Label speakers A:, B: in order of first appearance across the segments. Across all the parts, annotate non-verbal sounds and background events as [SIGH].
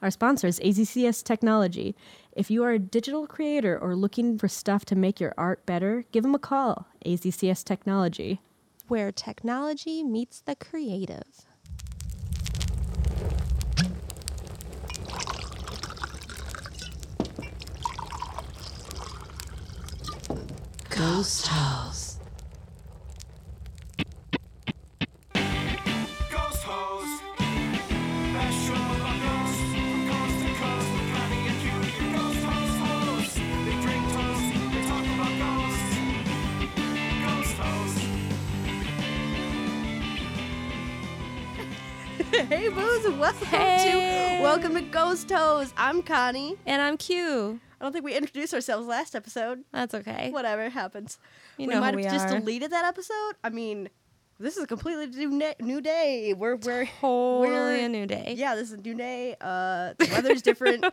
A: Our sponsor is AZCS Technology. If you are a digital creator or looking for stuff to make your art better, give them a call. AZCS Technology.
B: Where technology meets the creative.
C: Ghost House. Welcome
B: Hey.
C: to Welcome to Ghost Toes. I'm Connie.
B: And I'm Q.
C: I don't think we introduced ourselves last episode.
B: That's okay.
C: Whatever happens.
B: You
C: we
B: know
C: might have
B: we
C: just
B: are.
C: deleted that episode. I mean, this is a completely new, new day. We're we're
B: Totally
C: we're-
B: a new day.
C: Yeah, this is a new day. Uh, the [LAUGHS] weather's different.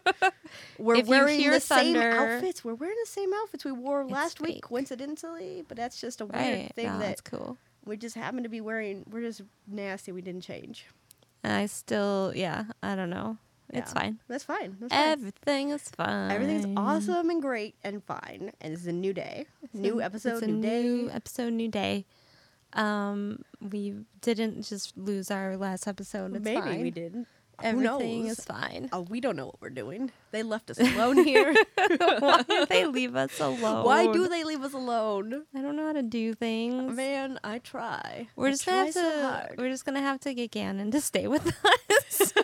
C: We're
B: If
C: wearing the same outfits. We're wearing the same outfits we wore last week, coincidentally. But that's just a weird
B: Right.
C: thing
B: no,
C: that
B: that's cool.
C: we just happen to be wearing. We're just nasty. We didn't change.
B: And I still, yeah, I don't know. It's
C: Yeah.
B: fine.
C: That's fine. That's fine.
B: Everything is fine.
C: Everything's awesome and great and fine. And is a new day. new episode,
B: It's a
C: new day.
B: new episode, new day. Um, we didn't just lose our last episode. It's
C: Maybe
B: fine.
C: we didn't.
B: Everything is fine.
C: Oh, we don't know what we're doing. They left us alone here. [LAUGHS]
B: Why do they leave us alone?
C: Why do they leave us alone?
B: I don't know how to do things.
C: Man, I try.
B: We're
C: I
B: just gonna have to.
C: so hard.
B: we're just gonna have to get Gannon to stay with [LAUGHS] us. [LAUGHS]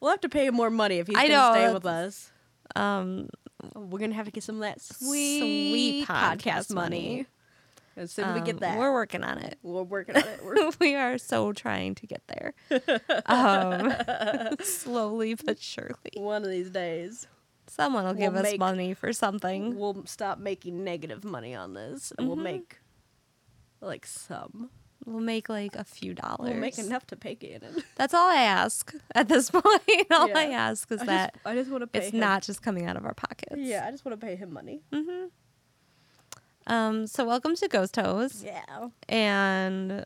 C: We'll have to pay him more money if he's
B: I
C: gonna
B: know,
C: stay with us.
B: um,
C: We're gonna have to get some of that
B: Sweet
C: sweet,
B: podcast
C: podcast money.
B: money.
C: As soon as we
B: um,
C: get that,
B: we're working on it.
C: we're working on it. We're, [LAUGHS]
B: we are so trying to get there. Um, [LAUGHS] slowly but surely.
C: one of these days,
B: Someone will give
C: We'll
B: us
C: make-
B: money for something.
C: we'll stop making negative money on this, and
B: Mm-hmm.
C: we'll make like some.
B: We'll make like a few dollars.
C: We'll make enough to pay Gannon. [LAUGHS]
B: That's all I ask at this point. all I ask is
C: I
B: that
C: just, I just want to pay.
B: it's
C: him.
B: not just coming out of our pockets.
C: Yeah, I just want to pay him money.
B: Um. So welcome to Ghost Toes,
C: Yeah.
B: and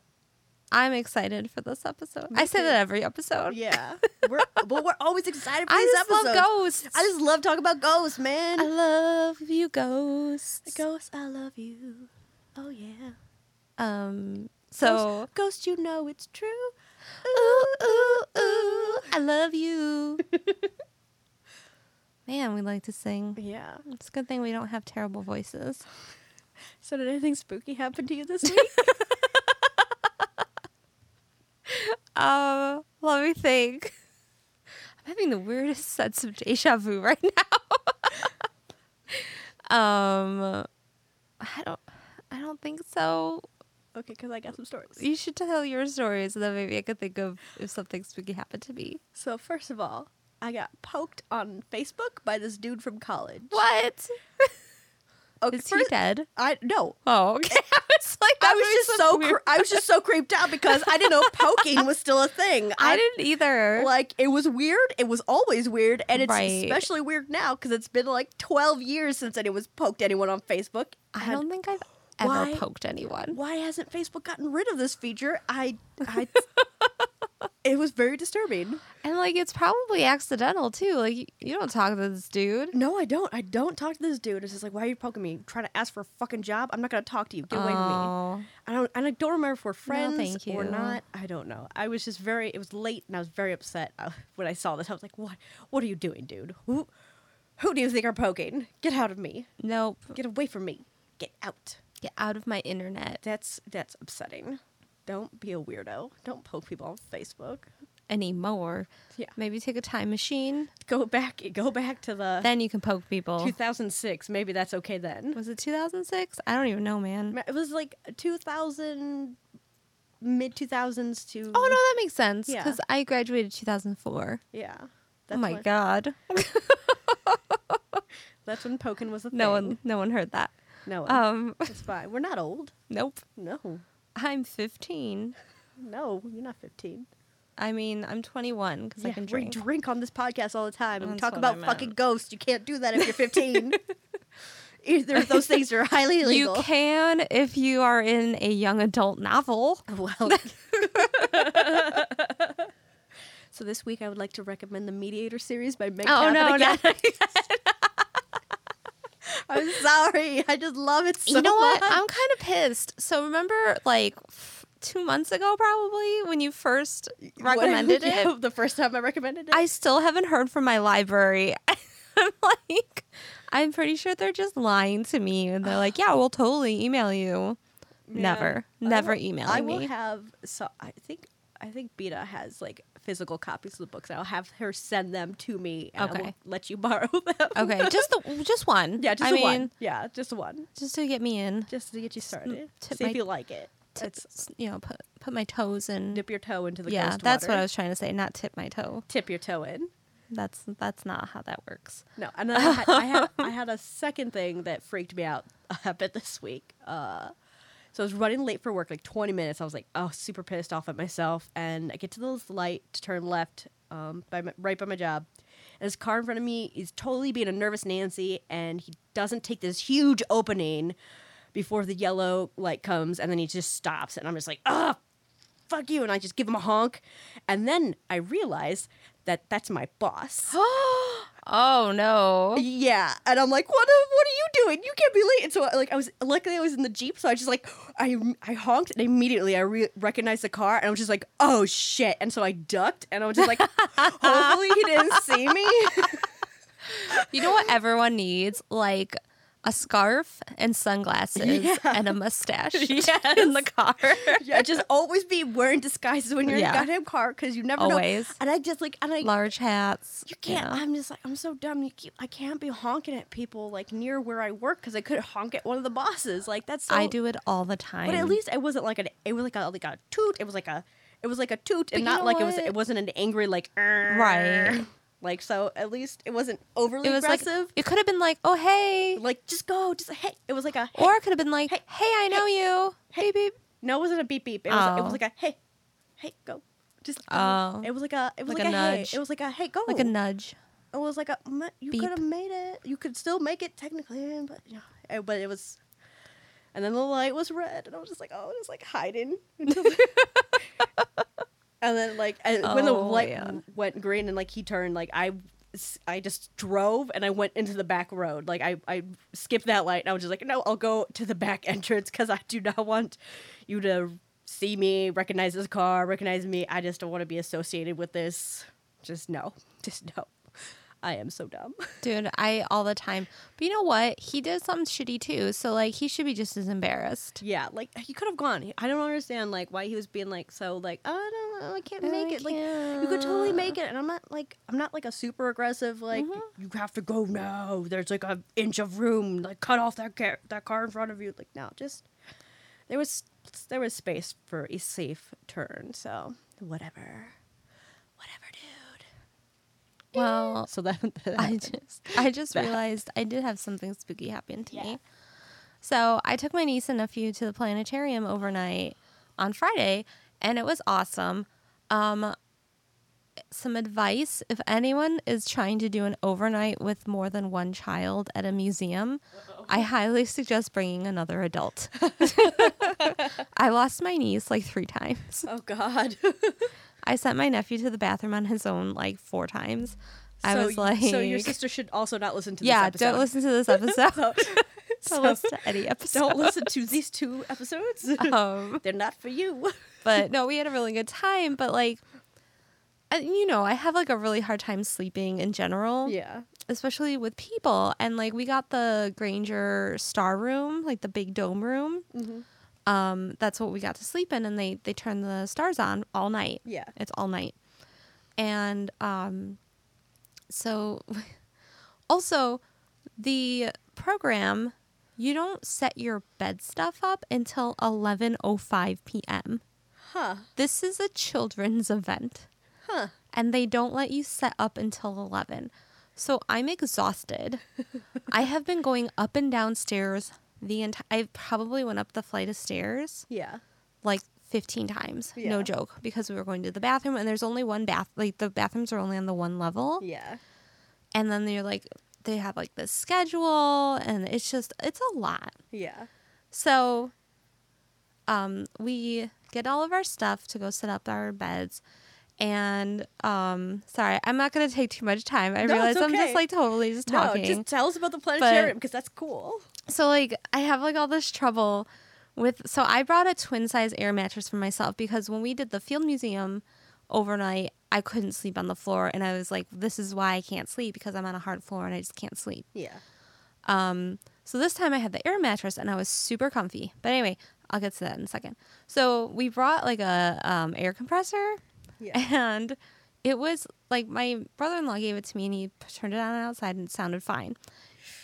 B: I'm excited for this episode.
C: Me
B: I say
C: too.
B: that every episode.
C: Yeah. [LAUGHS] We're but we're always excited for
B: I
C: these
B: just
C: episodes.
B: love ghosts.
C: I just love talking about ghosts, man.
B: I love you, ghosts.
C: Ghosts, I love you. Oh yeah.
B: Um. So.
C: Ghost, ghost, you know it's true.
B: Ooh, ooh, ooh, I love you. [LAUGHS] Man, we like to sing.
C: Yeah.
B: It's a good thing we don't have terrible voices.
C: So did anything spooky happen to you this [LAUGHS] week?
B: Um, let me think. I'm having the weirdest sense of deja vu right now. [LAUGHS] um, I don't, I don't think so.
C: okay, because I got some stories.
B: You should tell your stories, and then maybe I could think of if something spooky happened to me.
C: So first of all, I got poked on Facebook by this dude from college.
B: What? [LAUGHS]
C: Okay,
B: Is he dead?
C: I no.
B: Oh, [LAUGHS] okay. I was like,
C: I was just so cre- I was just so creeped out because I didn't know poking was still a thing. [LAUGHS]
B: I didn't either.
C: like it was weird. It was always weird, and it's
B: Right.
C: especially weird now because it's been like twelve years since anyone's poked anyone on Facebook.
B: I
C: And
B: don't think I've ever
C: Why-
B: poked anyone.
C: Why hasn't Facebook gotten rid of this feature? I, I, [LAUGHS] it was very disturbing.
B: And like, it's probably accidental too. Like, you don't talk to this dude.
C: No, I don't. I don't talk to this dude. It's just like, why are you poking me? Trying to ask for a fucking job? I'm not gonna talk to you. Get away from me.
B: Oh.
C: I don't. And I don't remember if we're friends
B: thank
C: or not. I don't know. I was just very. It was late, and I was very upset uh, when I saw this. I was like, what? What are you doing, dude? Who? Who do you think are poking? Get out of me.
B: Nope.
C: Get away from me. Get out.
B: Get out of my internet
C: That's that's upsetting. Don't be a weirdo. Don't poke people on Facebook.
B: anymore.
C: Yeah.
B: Maybe take a time machine.
C: Go back. Go back to the
B: Then you can poke people.
C: 2006. Maybe that's okay then.
B: Was it 2006? I don't even know, man.
C: It was like 2000, mid 2000s to.
B: Oh no, that makes sense.
C: Yeah.
B: Because I graduated 2004.
C: Yeah.
B: oh my
C: when,
B: god. [LAUGHS]
C: That's when poking was a thing.
B: No one, no one heard that.
C: No. one.
B: Um,
C: it's fine. We're not old. [LAUGHS]
B: nope.
C: No.
B: I'm 15.
C: No, you're not 15.
B: I mean, I'm 21 because I can
C: we
B: drink.
C: drink on this podcast all the time and we talk about fucking ghosts. You can't do that if you're [LAUGHS] 15. Either of those things are highly illegal.
B: You can if you are in a young adult novel.
C: Well, [LAUGHS] [LAUGHS] So this week I would like to recommend the Mediator series by Meg
B: Oh, no,
C: again.
B: no. [LAUGHS]
C: I'm sorry. I just love it so
B: you know what?
C: much.
B: I'm kind of pissed. So remember, like two months ago, probably when you first recommended [LAUGHS] it,
C: Yeah, the first time I recommended it.
B: I still haven't heard from my library. [LAUGHS] I'm like, I'm pretty sure they're just lying to me, and they're like, "Yeah, we'll totally email you."
C: Yeah.
B: Never,
C: I
B: never
C: will-
B: emailing
C: I will have so I think I think Beta has like physical copies of the books. I'll have her send them to me and
B: Okay.
C: let you [LAUGHS] borrow them.
B: okay, just the just one.
C: yeah, just
B: I mean,
C: one. Yeah, just one.
B: just to get me in.
C: Just to get you started. See
B: my-
C: if you like it.
B: Tip,
C: It's
B: you know, put put my toes in.
C: dip your toe into the
B: yeah, that's what. I was trying to say. Not tip my toe.
C: Tip your toe in.
B: That's that's not how that works.
C: No, and then I had, I had I had a [LAUGHS] second thing that freaked me out a bit this week. Uh, so I was running late for work, like 20 minutes. I was like, oh, super pissed off at myself. And I get to this light to turn left, um, by my, right by my job. And this car in front of me is totally being a nervous Nancy, and he doesn't take this huge opening before the yellow light comes, and then he just stops, and I'm just like, ah, fuck you, and I just give him a honk, and then I realize that that's my boss. [GASPS] [GASPS]
B: Oh no.
C: Yeah, and I'm like, what? Are, what are you doing? You can't be late. And so, like, I was luckily I was in the jeep, so I just like I I honked, and immediately I re- recognized the car, and I was just like, oh shit! And so I ducked, and I was just like, hopefully he didn't see me. [LAUGHS]
B: You know what everyone needs? Like a scarf and sunglasses [LAUGHS]
C: Yeah.
B: and a mustache [LAUGHS]
C: Yes.
B: in the car.
C: yeah, just always be wearing disguises when you're
B: Yeah.
C: in a goddamn car because you never know.
B: Always.
C: And I just like, and I
B: Large hats.
C: You can't.
B: yeah.
C: I'm just like I'm so dumb. You keep, I can't be honking at people like near where I work because I could honk at one of the bosses. Like that's so.
B: I do it all the time.
C: But at least it wasn't like an. It was like a like a toot. It was like a. It was like a toot, and not
B: know
C: like it was. It wasn't an angry like.
B: Right.
C: Like so, at least it wasn't overly
B: it was
C: aggressive.
B: like it could have been like, oh hey,
C: Like, just go, just hey. It was like a. Hey.
B: or it could have been like, hey,
C: hey,
B: I know you. Hey, beep.
C: no, it wasn't a beep beep. It was. It
B: Oh.
C: was like a hey, hey, go. Just. go.
B: Oh.
C: It was like a. It was
B: Like
C: like,
B: a
C: a, hey. It was like a hey, go.
B: Like a nudge.
C: it was like a you could have made it. You could still make it technically, but yeah, but it was. And then the light was red, and I was just like, oh, it was like hiding. [LAUGHS] [LAUGHS] and then like and when the
B: Oh,
C: light
B: yeah.
C: went green and like he turned, like I I just drove and I went into the back road. Like I, I skipped that light and I was just like, no, I'll go to the back [LAUGHS] entrance because I do not want you to see me, recognize this car, recognize me. I just don't want to be associated with this. Just no, [LAUGHS] just no. I am so dumb. [LAUGHS]
B: Dude, I all the time. But you know what? He did something shitty too. So like he should be just as embarrassed.
C: Yeah, like he could have gone. I don't understand like why he was being like so like oh, I don't know, I can't
B: I
C: make it. Like you could totally make it, and I'm not like I'm not like a super aggressive like mm-hmm. you have to go now. There's like an inch of room. Like cut off that car that car in front of you. Like no, just there was there was space for a safe turn. So whatever.
B: Well,
C: So that, [LAUGHS] that
B: I just I just
C: That.
B: realized I did have something spooky happen to
C: Yeah.
B: me. So I took my niece and nephew to the planetarium overnight on Friday, and it was awesome. Um, some advice: if anyone is trying to do an overnight with more than one child at a museum, I highly suggest bringing another adult. [LAUGHS] [LAUGHS] I lost my niece like three times.
C: oh god.
B: I sent my nephew to the bathroom on his own like four times. I
C: so,
B: was like,
C: so your sister should also not listen to this
B: yeah,
C: episode.
B: don't listen to this [LAUGHS] episode.
C: So- [LAUGHS]
B: don't listen to any episode.
C: Don't listen to these two episodes. [LAUGHS]
B: Um,
C: They're not for you.
B: but no, we had a really good time. But like, I, you know, I have like a really hard time sleeping in general,
C: Yeah.
B: especially with people. And like, we got the Grainger Star Room, like the big dome room.
C: Mm-hmm.
B: Um, that's what we got to sleep in, and they they turn the stars on all night.
C: Yeah.
B: it's all night, and um, so [LAUGHS] also the program you don't set your bed stuff up until 11:05 p.m.
C: Huh.
B: This is a children's [LAUGHS] event
C: Huh.
B: and they don't let you set up until 11. So I'm exhausted. [LAUGHS] I have been going up and down stairs the entire I probably went up the flight of stairs
C: Yeah.
B: like 15 times. No joke because we were going to the bathroom and there's only one bath like the bathrooms are only on the one level
C: Yeah.
B: and then they're like they have like this schedule and it's just it's a lot.
C: Yeah.
B: So um we get all of our stuff to go set up our beds And um, sorry, I'm not gonna take too much time. I
C: No,
B: realize
C: it's
B: I'm just like totally just talking.
C: No, just tell us about the planetarium because that's cool.
B: So like I have like all this trouble with so I brought a twin size air mattress for myself because when we did the field museum overnight, I couldn't sleep on the floor and I was like, this is why I can't sleep because I'm on a hard floor and I just can't sleep.
C: Yeah.
B: Um so this time I had the air mattress and I was super comfy. But anyway, I'll get to that in a second. So we brought like a um, air compressor
C: Yeah. [LAUGHS]
B: and it was like my brother-in-law gave it to me and he turned it on outside and it sounded fine.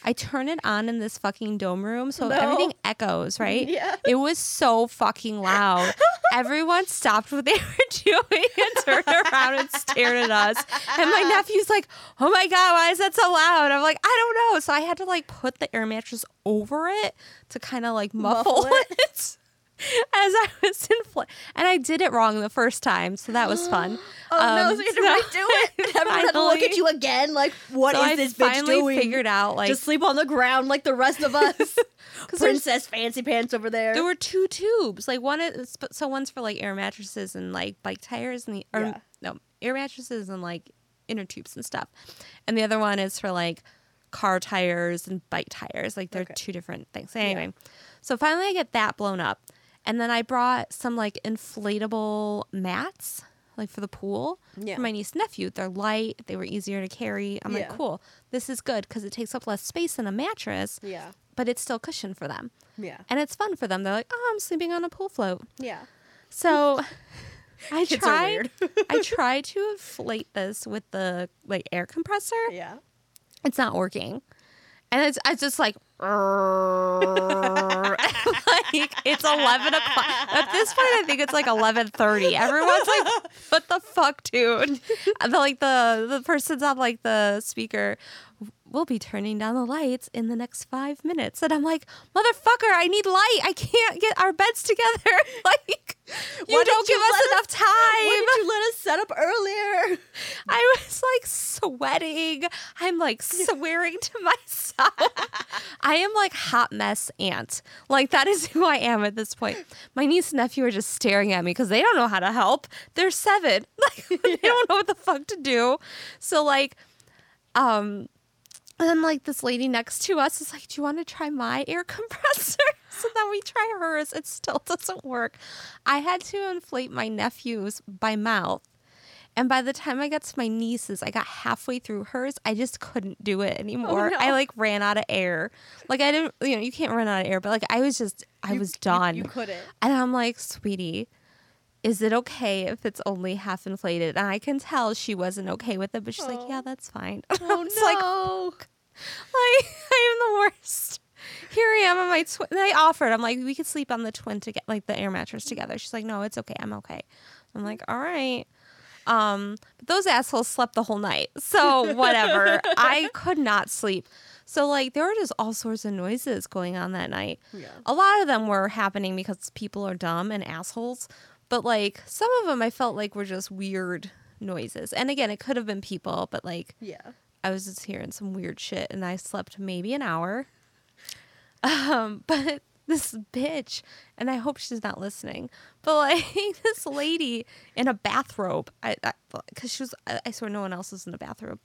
B: I turn it on in this fucking dome room, so
C: No.
B: everything echoes, right?
C: Yeah.
B: It was so fucking loud. [LAUGHS] Everyone stopped what they [LAUGHS] were doing and turned around and stared at us. And my nephew's like, "Oh my god, why is that so loud?" I'm like, "I don't know." So I had to like put the air mattress over it to kind of like muffle,
C: Muffle it.
B: it. [LAUGHS] As I was in fl- and I did it wrong the first time, so that was [GASPS] fun.
C: Oh no,
B: Um,
C: so you had to redo it. Everyone had to look at you again, like, what is
B: so I
C: this bitch
B: finally
C: doing?
B: figured out like
C: Just sleep on the ground like the rest of us. [LAUGHS] Princess Fancy Pants over there.
B: There were two tubes. Like one is so one's for like air mattresses and like bike tires and the or
C: Yeah.
B: no air mattresses and like inner tubes and stuff. And the other one is for like car tires and bike tires. Like they're
C: Okay.
B: two different things. Anyway, so finally I get that blown up. And then I brought some like inflatable mats like for the pool
C: Yeah.
B: for my niece and nephew. They're light, they were easier to carry. I'm like, cool. This is good because it takes up less space than a mattress,
C: yeah,
B: but it's still cushion for them
C: yeah,
B: and it's fun for them. They're like, "Oh, I'm sleeping on a pool float."
C: yeah.
B: So [LAUGHS] I
C: Kids
B: tried. [LAUGHS] I tried to [LAUGHS] inflate this with the like air compressor.
C: Yeah.
B: It's not working, and it's it's just like. [LAUGHS] like it's 11 o'clock. At this point i think it's like 11.30 everyone's like what the fuck dude? And [LAUGHS] the, like the the person's on like the speaker we'll be turning down the lights in the next five minutes and i'm like motherfucker i need light i can't get our beds together [LAUGHS] like you
C: Why
B: don't give us
C: let
B: enough
C: us-
B: time
C: Why did you let us set up earlier? [LAUGHS]
B: I was like sweating. I'm like swearing to myself. [LAUGHS] I am like hot mess aunt. Like that is who I am at this point. My niece and nephew are just staring at me because they don't know how to help. They're seven. Like they don't know what the fuck to do. So like, um, and then like this lady next to us is like, "Do you want to try my air [LAUGHS] compressor?" so then we try hers. It still doesn't work. I had to inflate my nephew's by mouth. And by the time I got to my niece's, I got halfway through hers. I just couldn't do it oh, anymore.
C: no.
B: I like ran out of air. Like I didn't, you know, you can't run out of air, but like I was just, I was done.
C: You, you couldn't.
B: And I'm like, sweetie, is it okay if it's only half inflated? And I can tell she wasn't okay with it, but she's like,
C: Oh.
B: yeah, that's fine. [LAUGHS]
C: Oh
B: It's like,
C: no.
B: like [LAUGHS] I am the worst. Here I am on my twin. I offered. I'm like, we could sleep on the twin to get like the air mattress together. She's like, no, it's okay. I'm okay. I'm like, all right. Um, but those assholes slept the whole night. [LAUGHS] So whatever. I could not sleep. So like there were just all sorts of noises going on that night.
C: Yeah.
B: A lot of them were happening because people are dumb and assholes. But like some of them I felt like were just weird noises. And again, it could have been people, but like
C: Yeah.
B: I was just hearing some weird shit and I slept maybe an hour. [LAUGHS] Um, but [LAUGHS] this bitch, and I hope she's not listening, but like [LAUGHS] this lady in a bathrobe, I, because she was, I, I swear no one else was in a bathrobe,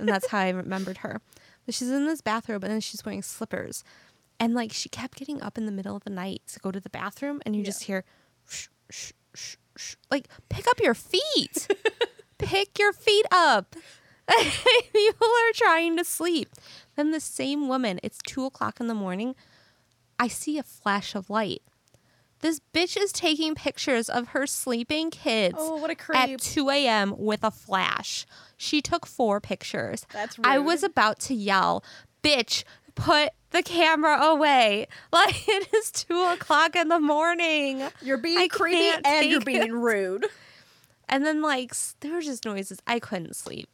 B: and that's how I remembered her. But she's in this bathrobe and then she's wearing slippers, and like she kept getting up in the middle of the night to go to the bathroom, and you
C: Yeah.
B: just hear, shh, shh, shh, shh, like pick up your feet, [LAUGHS] pick your feet up. [LAUGHS] People are trying to sleep. Then the same woman, it's two o'clock in the morning. I see a flash of light. This bitch is taking pictures of her sleeping kids
C: Oh, what a creep.
B: at 2 a.m. with a flash. She took four pictures.
C: That's
B: I was about to yell, bitch, put the camera away. [LAUGHS] Like it is two o'clock in the morning.
C: You're being
B: I
C: creepy and you're being rude.
B: And then like there were just noises. I couldn't sleep.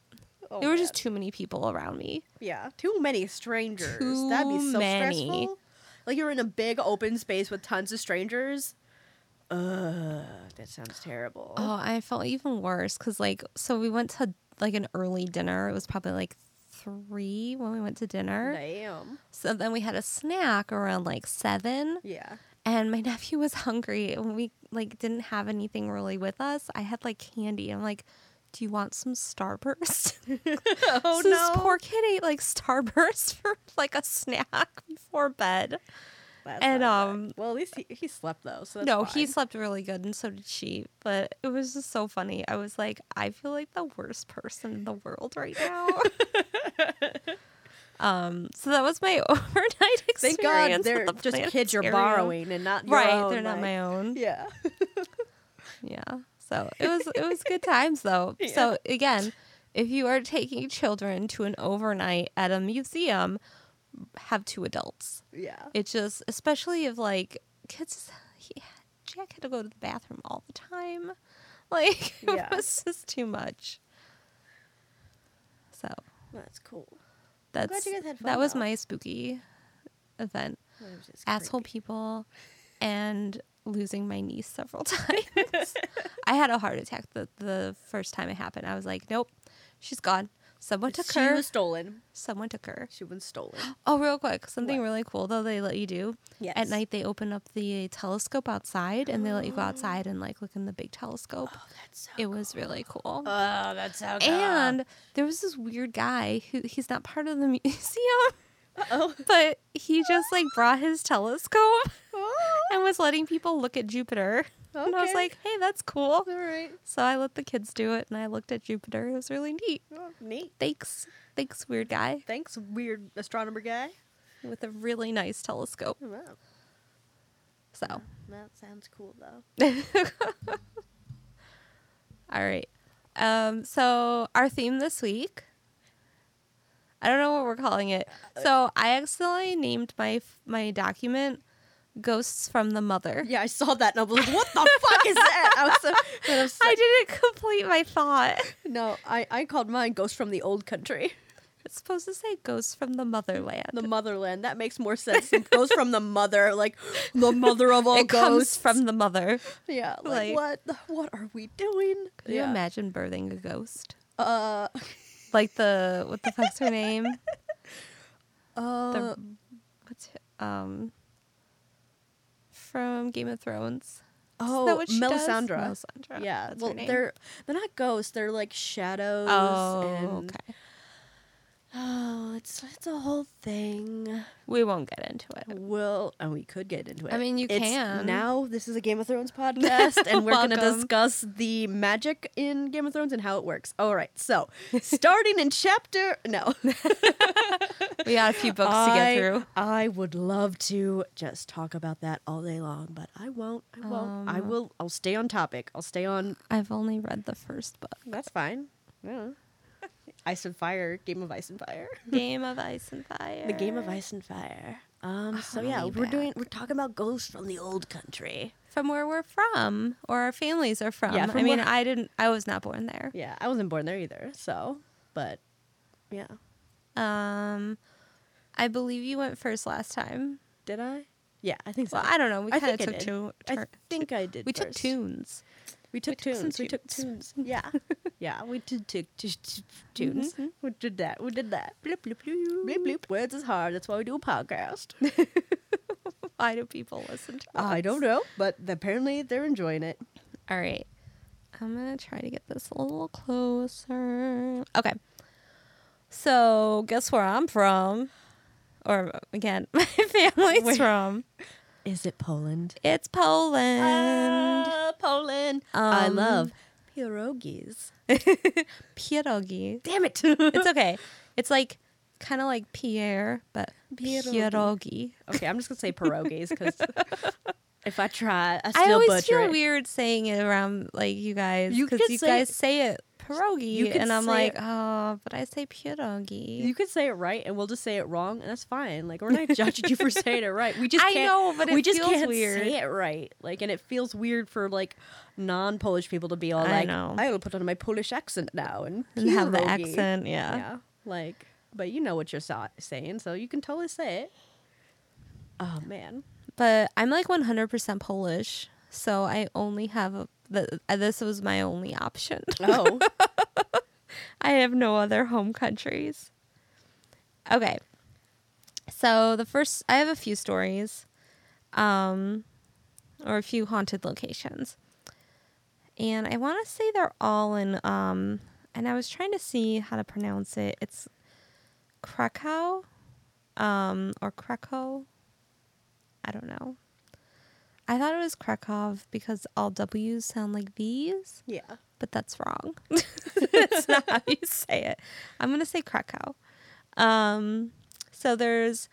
C: Oh,
B: there were
C: man.
B: just too many people around me.
C: Yeah, too many strangers.
B: Too
C: That'd be so
B: many.
C: stressful. Like you're in a big open space with tons of strangers. Ugh, that sounds terrible.
B: Oh, I felt even worse because like so we went to like an early dinner. It was probably like three when we went to dinner.
C: Damn.
B: So then we had a snack around like seven.
C: Yeah.
B: and my [LAUGHS] nephew was hungry and we like didn't have anything really with us. I had like candy. I'm like, "Do you want some Starburst?" [LAUGHS] [LAUGHS]
C: Oh
B: so this poor kid ate like Starburst for like a snack before bed.
C: That's
B: and, um,
C: well, at least he, he slept though. So that's
B: no, he slept really good, and so did she. But it was just so funny. I was like, I feel like the worst person in the world right now. [LAUGHS] um, so that was my [LAUGHS] overnight experience.
C: Thank God they're
B: the
C: just kids you're borrowing and not your
B: Right,
C: own,
B: they're not
C: like-
B: my own. [LAUGHS]
C: Yeah.
B: Yeah. So it was it was good times though. So again, if you are taking children to an overnight at a museum, have two adults.
C: Yeah.
B: It's just, especially if like kids, he, Jack had to go to the bathroom all the time. [LAUGHS] Like [LAUGHS]
C: Yeah.
B: it was just too much. So
C: That's cool.
B: that's
C: you guys had fun,
B: that was my spooky event.
C: That was just
B: Asshole
C: creepy.
B: people, [LAUGHS] and losing my niece several times. I had a heart attack the the first time it happened. I was like, nope, she's gone. Someone took
C: She
B: her.
C: She was stolen.
B: Someone took her.
C: She was stolen.
B: Oh, real quick, something
C: What?
B: really cool though they let you do.
C: Yes.
B: At night they open up the telescope outside and they let you go outside and like look in the big telescope.
C: Oh, that's so.
B: it was really cool.
C: Oh, that's so.
B: and there was this weird guy who he's not part of the [LAUGHS] museum,
C: oh. [LAUGHS]
B: but he just like brought his telescope [LAUGHS] and was letting people look at Jupiter. And I was like, "Hey, that's cool."
C: All right.
B: So I let the kids do it and I looked at Jupiter. It was really neat.
C: Oh, neat.
B: Thanks. Thanks, weird guy
C: Thanks, weird astronomer guy.
B: with a really nice telescope.
C: Oh, wow.
B: So,
C: That sounds cool though. [LAUGHS]
B: all right. Um, so our theme this week, I don't know what we're calling it. So I accidentally named my my document "Ghosts from the Mother."
C: Yeah, I saw that and I was like, "What the fuck is that?" I was so. [LAUGHS] I was
B: I didn't complete my thought.
C: No, I, I called mine Ghosts from the Old Country," [LAUGHS]
B: It's supposed to say "Ghosts from the Motherland."
C: the motherland. That makes more sense. than Ghost from the mother, like the mother of all [LAUGHS]
B: it
C: ghosts.
B: comes from the mother.
C: yeah. Like,
B: like-
C: what? What are we doing?
B: Can you
C: yeah.
B: imagine birthing a ghost?
C: Uh,
B: Like the what the fuck's her name?
C: uh,
B: The what's her- um from Game of Thrones?
C: oh,
B: that what?
C: Melisandre.
B: Melisandre,
C: Yeah.
B: that's
C: well, they're they're not ghosts. They're like shadows.
B: Oh,
C: and,
B: okay.
C: Oh, it's it's a whole thing.
B: We won't get into it.
C: Well, and we could get into it.
B: I mean, you
C: It's
B: can.
C: Now, this is a Game of Thrones podcast, and we're going to
B: Welcome.
C: discuss the magic in Game of Thrones and how it works. All right, so starting in chapter. No. [LAUGHS]
B: We got a few books to get through.
C: I would love to just talk about that all day long, but I won't. I won't. I
B: Um,
C: will. I'll stay on topic. I'll stay on.
B: I've only read the first book.
C: That's fine. Yeah. Ice and Fire, Game of Ice and Fire. [LAUGHS]
B: Game of Ice and Fire.
C: The Game of Ice and Fire. Um. So yeah, we're doing. We're talking about ghosts from the old country.
B: From where we're from, or our families are from.
C: Yeah,
B: I mean, I didn't. I was not born there.
C: Yeah, I wasn't born there either. So, but yeah,
B: Um, I believe you went first last time.
C: did I? Yeah, I think so.
B: Well, I don't know. We
C: I
B: kind of
C: think I
B: took
C: did.
B: two.
C: I think I did.
B: we took
C: first.
B: tunes.
C: We took
B: took some
C: tunes. We took
B: tunes.
C: tunes. Yeah, [LAUGHS] yeah. We did took tunes.
B: Mhm.
C: We did that. We did that. Bloop bloop bloop. Bloop bloop. Words is hard. That's why we do a podcast. [LAUGHS]
B: Why do people listen to us?
C: I don't know, but apparently they're enjoying it.
B: All right. I'm going to try to get this a little closer. Okay. So, guess where I'm from? Or, again, [LAUGHS] my family's from.
C: Is it Poland?
B: It's Poland.
C: Ah, Poland. I
B: Um,
C: love pierogies. [LAUGHS]
B: Pierogi.
C: Damn it. [LAUGHS]
B: It's okay. It's like kind of like Pierre, but
C: Pierogi.
B: pierogi.
C: okay, I'm just gonna say pierogies because [LAUGHS] if I try, I still
B: I always
C: butcher
B: feel
C: it.
B: weird saying it around like you guys
C: You
B: because
C: could
B: you,
C: say
B: guys say it pierogi,
C: you could
B: and I'm
C: say
B: like,
C: it-
B: oh, but I say pierogi.
C: You could say it right, and we'll just say it wrong, and that's fine. Like we're not [LAUGHS] judging you for saying it right. We just
B: I
C: can't,
B: know, but it
C: we just
B: feels
C: can't
B: weird.
C: say it right. Like, and it feels weird for like non-Polish people to be all
B: I
C: like,
B: know.
C: "I will put on my Polish accent now and,
B: and have the
C: pierogi."
B: accent, yeah.
C: Yeah, like, but you know what you're sa- saying, so you can totally say it. Oh man,
B: But I'm like 100% Polish, so I only have a. The, uh, this was my only option.
C: oh, [LAUGHS]
B: I have no other home countries. Okay. So the first, I have a few stories. Um, or a few haunted locations. And I want to say they're all in um and I was trying to see how to pronounce it. It's Krakow um or Krakow. I don't know. I thought it was Krakow because all W's sound like V's,
C: Yeah.
B: but that's wrong. [LAUGHS] that's not how you say it. I'm going to say Krakow. Um so there's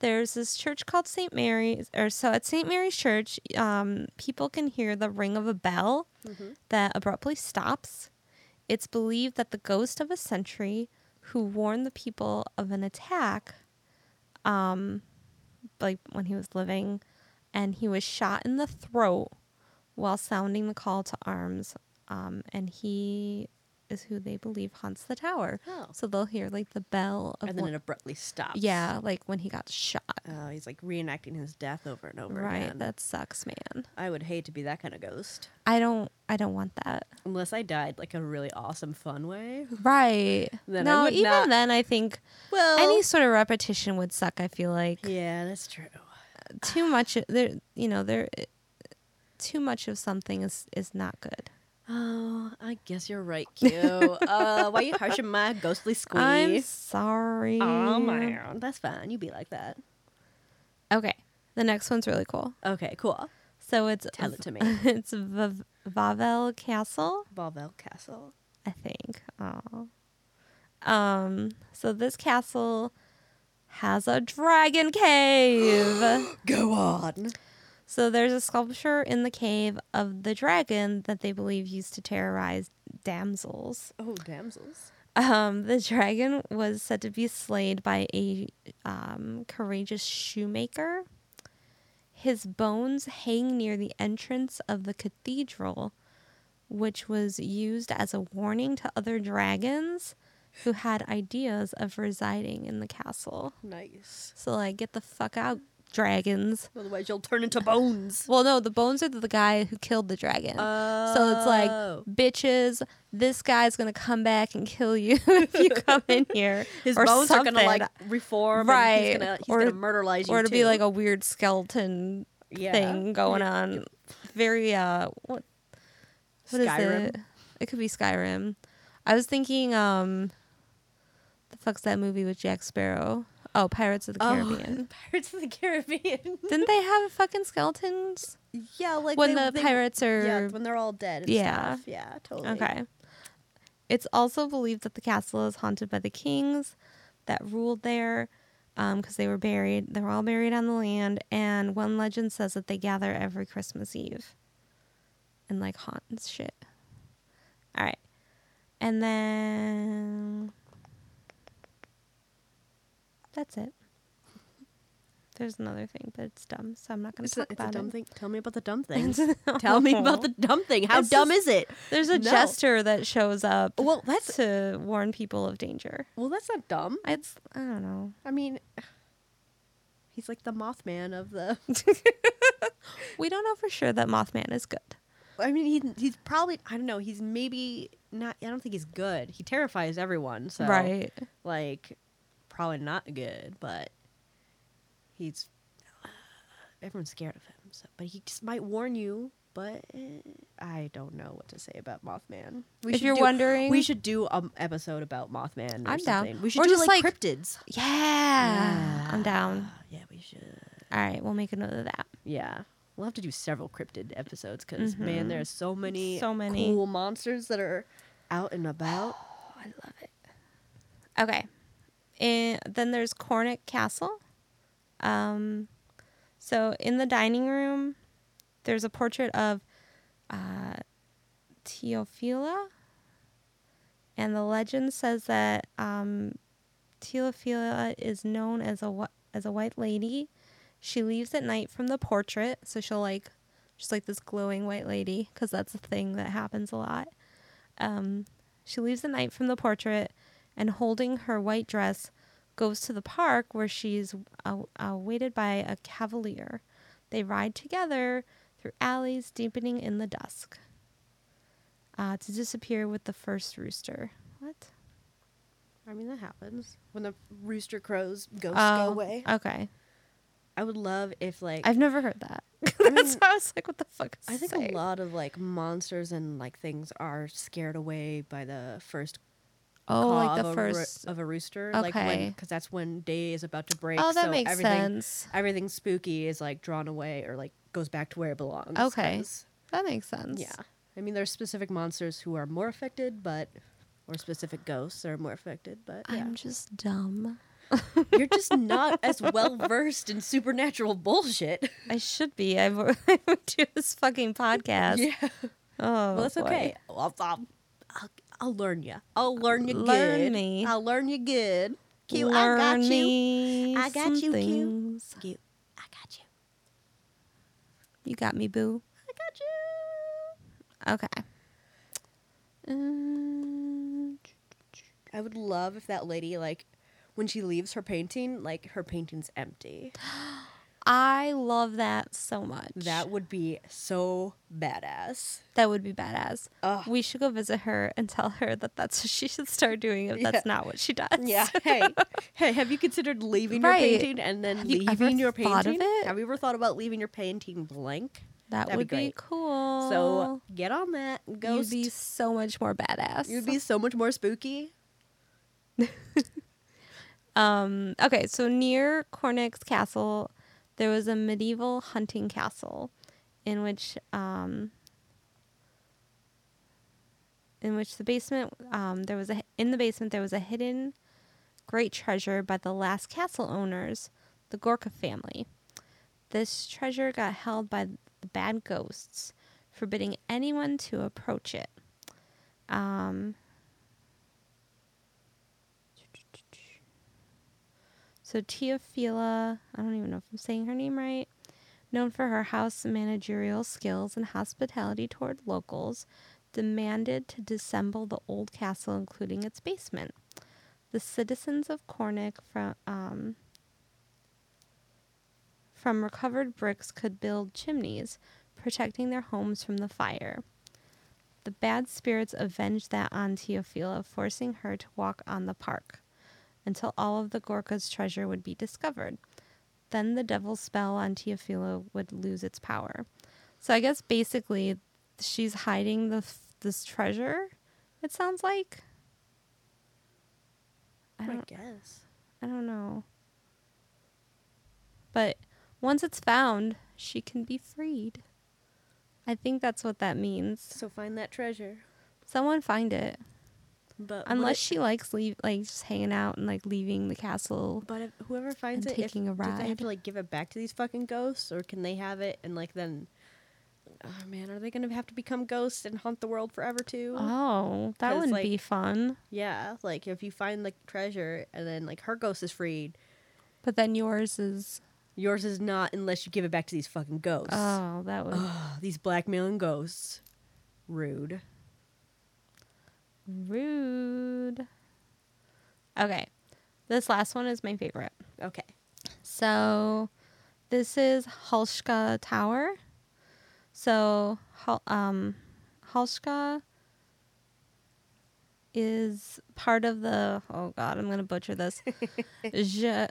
B: there's this church called St. Mary's, or so at St. Mary's Church, um, people can hear the ring of a bell that abruptly stops. It's believed that the ghost of a sentry who warned the people of an attack, um, like when he was living, and he was shot in the throat while sounding the call to arms. Um, and he is who they believe haunts the tower.
C: Oh.
B: So they'll hear like the bell of
C: And then
B: when-
C: it abruptly stops.
B: yeah, like when he got shot.
C: Oh, he's like reenacting his death over and over
B: Right,
C: again.
B: that sucks, man.
C: I would hate to be that kind of ghost.
B: I don't I don't want that.
C: Unless I died like a really awesome, fun way.
B: Right. [LAUGHS]
C: Then I
B: no, even
C: not-
B: then I think
C: Well,
B: any sort of repetition would suck, I feel like.
C: yeah, that's true.
B: Too much there you know, there too much of something is is not good.
C: Oh, I guess you're right, Q. uh, why you harshing my ghostly squeak?
B: I'm sorry.
C: Oh man, that's fine. You be like that.
B: Okay. The next one's really cool.
C: Okay, cool.
B: So it's
C: Tell it to me. [LAUGHS]
B: it's v- Wawel Castle.
C: Valvel Castle.
B: I think. Oh. Um, so this castle has a dragon cave. [GASPS]
C: Go on.
B: so there's a sculpture in the cave of the dragon that they believe used to terrorize damsels.
C: Oh, damsels.
B: Um, the dragon was said to be slayed by a um, courageous shoemaker. His bones hang near the entrance of the cathedral, which was used as a warning to other dragons who had ideas of residing in the castle.
C: Nice.
B: So, like, get the fuck out, dragons.
C: Otherwise, you'll turn into bones.
B: Well, no, the bones are the guy who killed the dragon. Oh. So it's like,
C: Oh.
B: bitches, this guy's gonna come back and kill you [LAUGHS] if you come in [LAUGHS] here.
C: His
B: or
C: bones
B: something.
C: are gonna like reform,
B: Right.
C: And he's gonna he's
B: Or-
C: gonna murderlize you
B: or to be like a weird skeleton
C: Yeah.
B: thing going on. Very uh, what? What is
C: Skyrim?
B: it? It could be Skyrim. I was thinking, um, the fuck's that movie with Jack Sparrow? Oh, Pirates of the oh, Caribbean. [LAUGHS]
C: Pirates of the Caribbean. [LAUGHS]
B: Didn't they have fucking skeletons
C: yeah, like
B: when
C: they-
B: the
C: they-
B: pirates are?
C: yeah when they're all dead. And
B: Yeah.
C: stuff. yeah, totally.
B: Okay. It's also believed that the castle is haunted by the kings that ruled there um, because they were buried. They were all buried on the land. And one legend says that they gather every Christmas Eve and like haunt and shit. All right. And then that's it. There's another thing, but it's dumb, so I'm not going to
C: It's a,
B: talk
C: it's a dumb
B: it.
C: thing. Tell me about the dumb [LAUGHS] things. Tell me about the dumb thing. How
B: It's
C: dumb
B: just-
C: is it?
B: There's a
C: No.
B: jester that shows up
C: Well, that's
B: to warn people of danger.
C: well, that's not dumb.
B: It's I don't know.
C: I mean, he's like the Mothman of the. [LAUGHS]
B: We don't know for sure that Mothman is good.
C: I mean, he, he's probably I don't know. He's maybe not. I don't think he's good. He terrifies everyone. So
B: Right.
C: like, probably not good. But he's everyone's scared of him. So, but he just might warn you. But eh, I don't know what to say about Mothman. We
B: If
C: should
B: you're
C: do-
B: wondering-
C: we should do an episode about Mothman. Or
B: I'm down.
C: something. We should
B: Or
C: do
B: just,
C: like,
B: like-
C: cryptids.
B: Yeah. I'm down.
C: Yeah, we should.
B: All right, we'll make a note of that.
C: Yeah. We'll have to do several cryptid episodes because man, there's so many,
B: Mm-hmm. So many.
C: cool monsters that are out and about.
B: I love it. Okay. And then there's Kórnik Castle. Um, so in the dining room, there's a portrait of uh. And the legend says that um, is known as a as a white lady. She leaves at night from the portrait, so she'll like she's like this glowing white lady because that's a thing that happens a lot. Um, she leaves at night from the portrait and holding her white dress goes to the park where she's uh, uh, waited by a cavalier. They ride together through alleys deepening in the dusk uh, to disappear with the first rooster. What?
C: I mean, that happens when the rooster crows ghosts
B: Oh,
C: go away.
B: Okay.
C: I would love if like
B: I've never heard that. [LAUGHS]
C: I
B: That's
C: mean-
B: why I was like, what the fuck is
C: I think
B: saying?
C: a lot of like monsters and like things are scared away by the first
B: Oh, like
C: of
B: the
C: a roo-
B: first.
C: of a rooster, like when
B: Okay.
C: because that's when day is about to break.
B: Oh, that
C: so
B: makes
C: everything,
B: sense.
C: Everything spooky is like drawn away or like goes back to where it belongs.
B: Okay, That makes sense.
C: Yeah. I mean, there's specific monsters who are more affected, but or specific ghosts that are more affected, but yeah.
B: I'm just dumb. [LAUGHS]
C: You're just not [LAUGHS] as well versed in supernatural bullshit.
B: I should be. I would [LAUGHS] I would do this fucking podcast.
C: Yeah.
B: Oh,
C: Well, that's
B: boy.
C: okay. I'll, I'll, I'll, I'll learn you. I'll learn you
B: Learn
C: good.
B: me.
C: I'll learn you good. Cute.
B: Learn
C: I got you. I got you, cute.
B: things.
C: Cute. I got you.
B: You got me, boo.
C: I got you.
B: Okay. Um,
C: I would love if that lady, like, when she leaves her painting, like, her painting's empty. [GASPS] [GASPS] [GASPS]
B: I love that so much.
C: That would be so badass.
B: that would be badass.
C: Ugh.
B: We should go visit her and tell her that that's what she should start doing if
C: Yeah.
B: that's not what she does.
C: Yeah. Hey, [LAUGHS] hey, have you considered leaving
B: Right.
C: your painting and then
B: Have you ever
C: leaving your
B: thought of
C: painting?
B: it?
C: Have you ever thought about leaving your painting blank?
B: that
C: That'd
B: would
C: be
B: be, cool.
C: So get on that,
B: you'd be so much more badass.
C: You'd be so much more spooky. [LAUGHS]
B: Um, okay, so near Kórnik's Castle, there was a medieval hunting castle, in which um, in which the basement um, there was a in the basement there was a hidden great treasure by the last castle owners, the Gorka family. This treasure got held by the bad ghosts, forbidding anyone to approach it. Um, So Teofila, I don't even know if I'm saying her name right, known for her house managerial skills and hospitality toward locals, demanded to disassemble the old castle, including its basement. The citizens of Kórnik from um, from recovered bricks could build chimneys, protecting their homes from the fire. The bad spirits avenged that on Teofila, forcing her to walk on the park until all of the Gorka's treasure would be discovered. Then the devil's spell on Teofila would lose its power. So I guess basically she's hiding the this treasure. It sounds like. I
C: I guess.
B: I don't know. But once it's found, she can be freed. I think that's what that means.
C: So find that treasure.
B: Someone find it.
C: But
B: Unless she likes leave like just hanging out and like leaving the castle.
C: but if whoever finds it, if-
B: taking a
C: do they have to like give it back to these fucking ghosts, or can they have it and like then? Oh man, are they gonna have to become ghosts and haunt the world forever too?
B: Oh, that wouldn't
C: like-
B: be fun.
C: Yeah, like if you find like treasure and then like her ghost is freed,
B: But then yours is
C: yours is not unless you give it back to these fucking ghosts.
B: oh, that would
C: Ugh, these blackmailing ghosts. Rude.
B: Rude. Okay. This last one is my favorite.
C: Okay.
B: So this is Halska Tower. So um Halska is part of the oh god, I'm gonna butcher this. [LAUGHS] Je-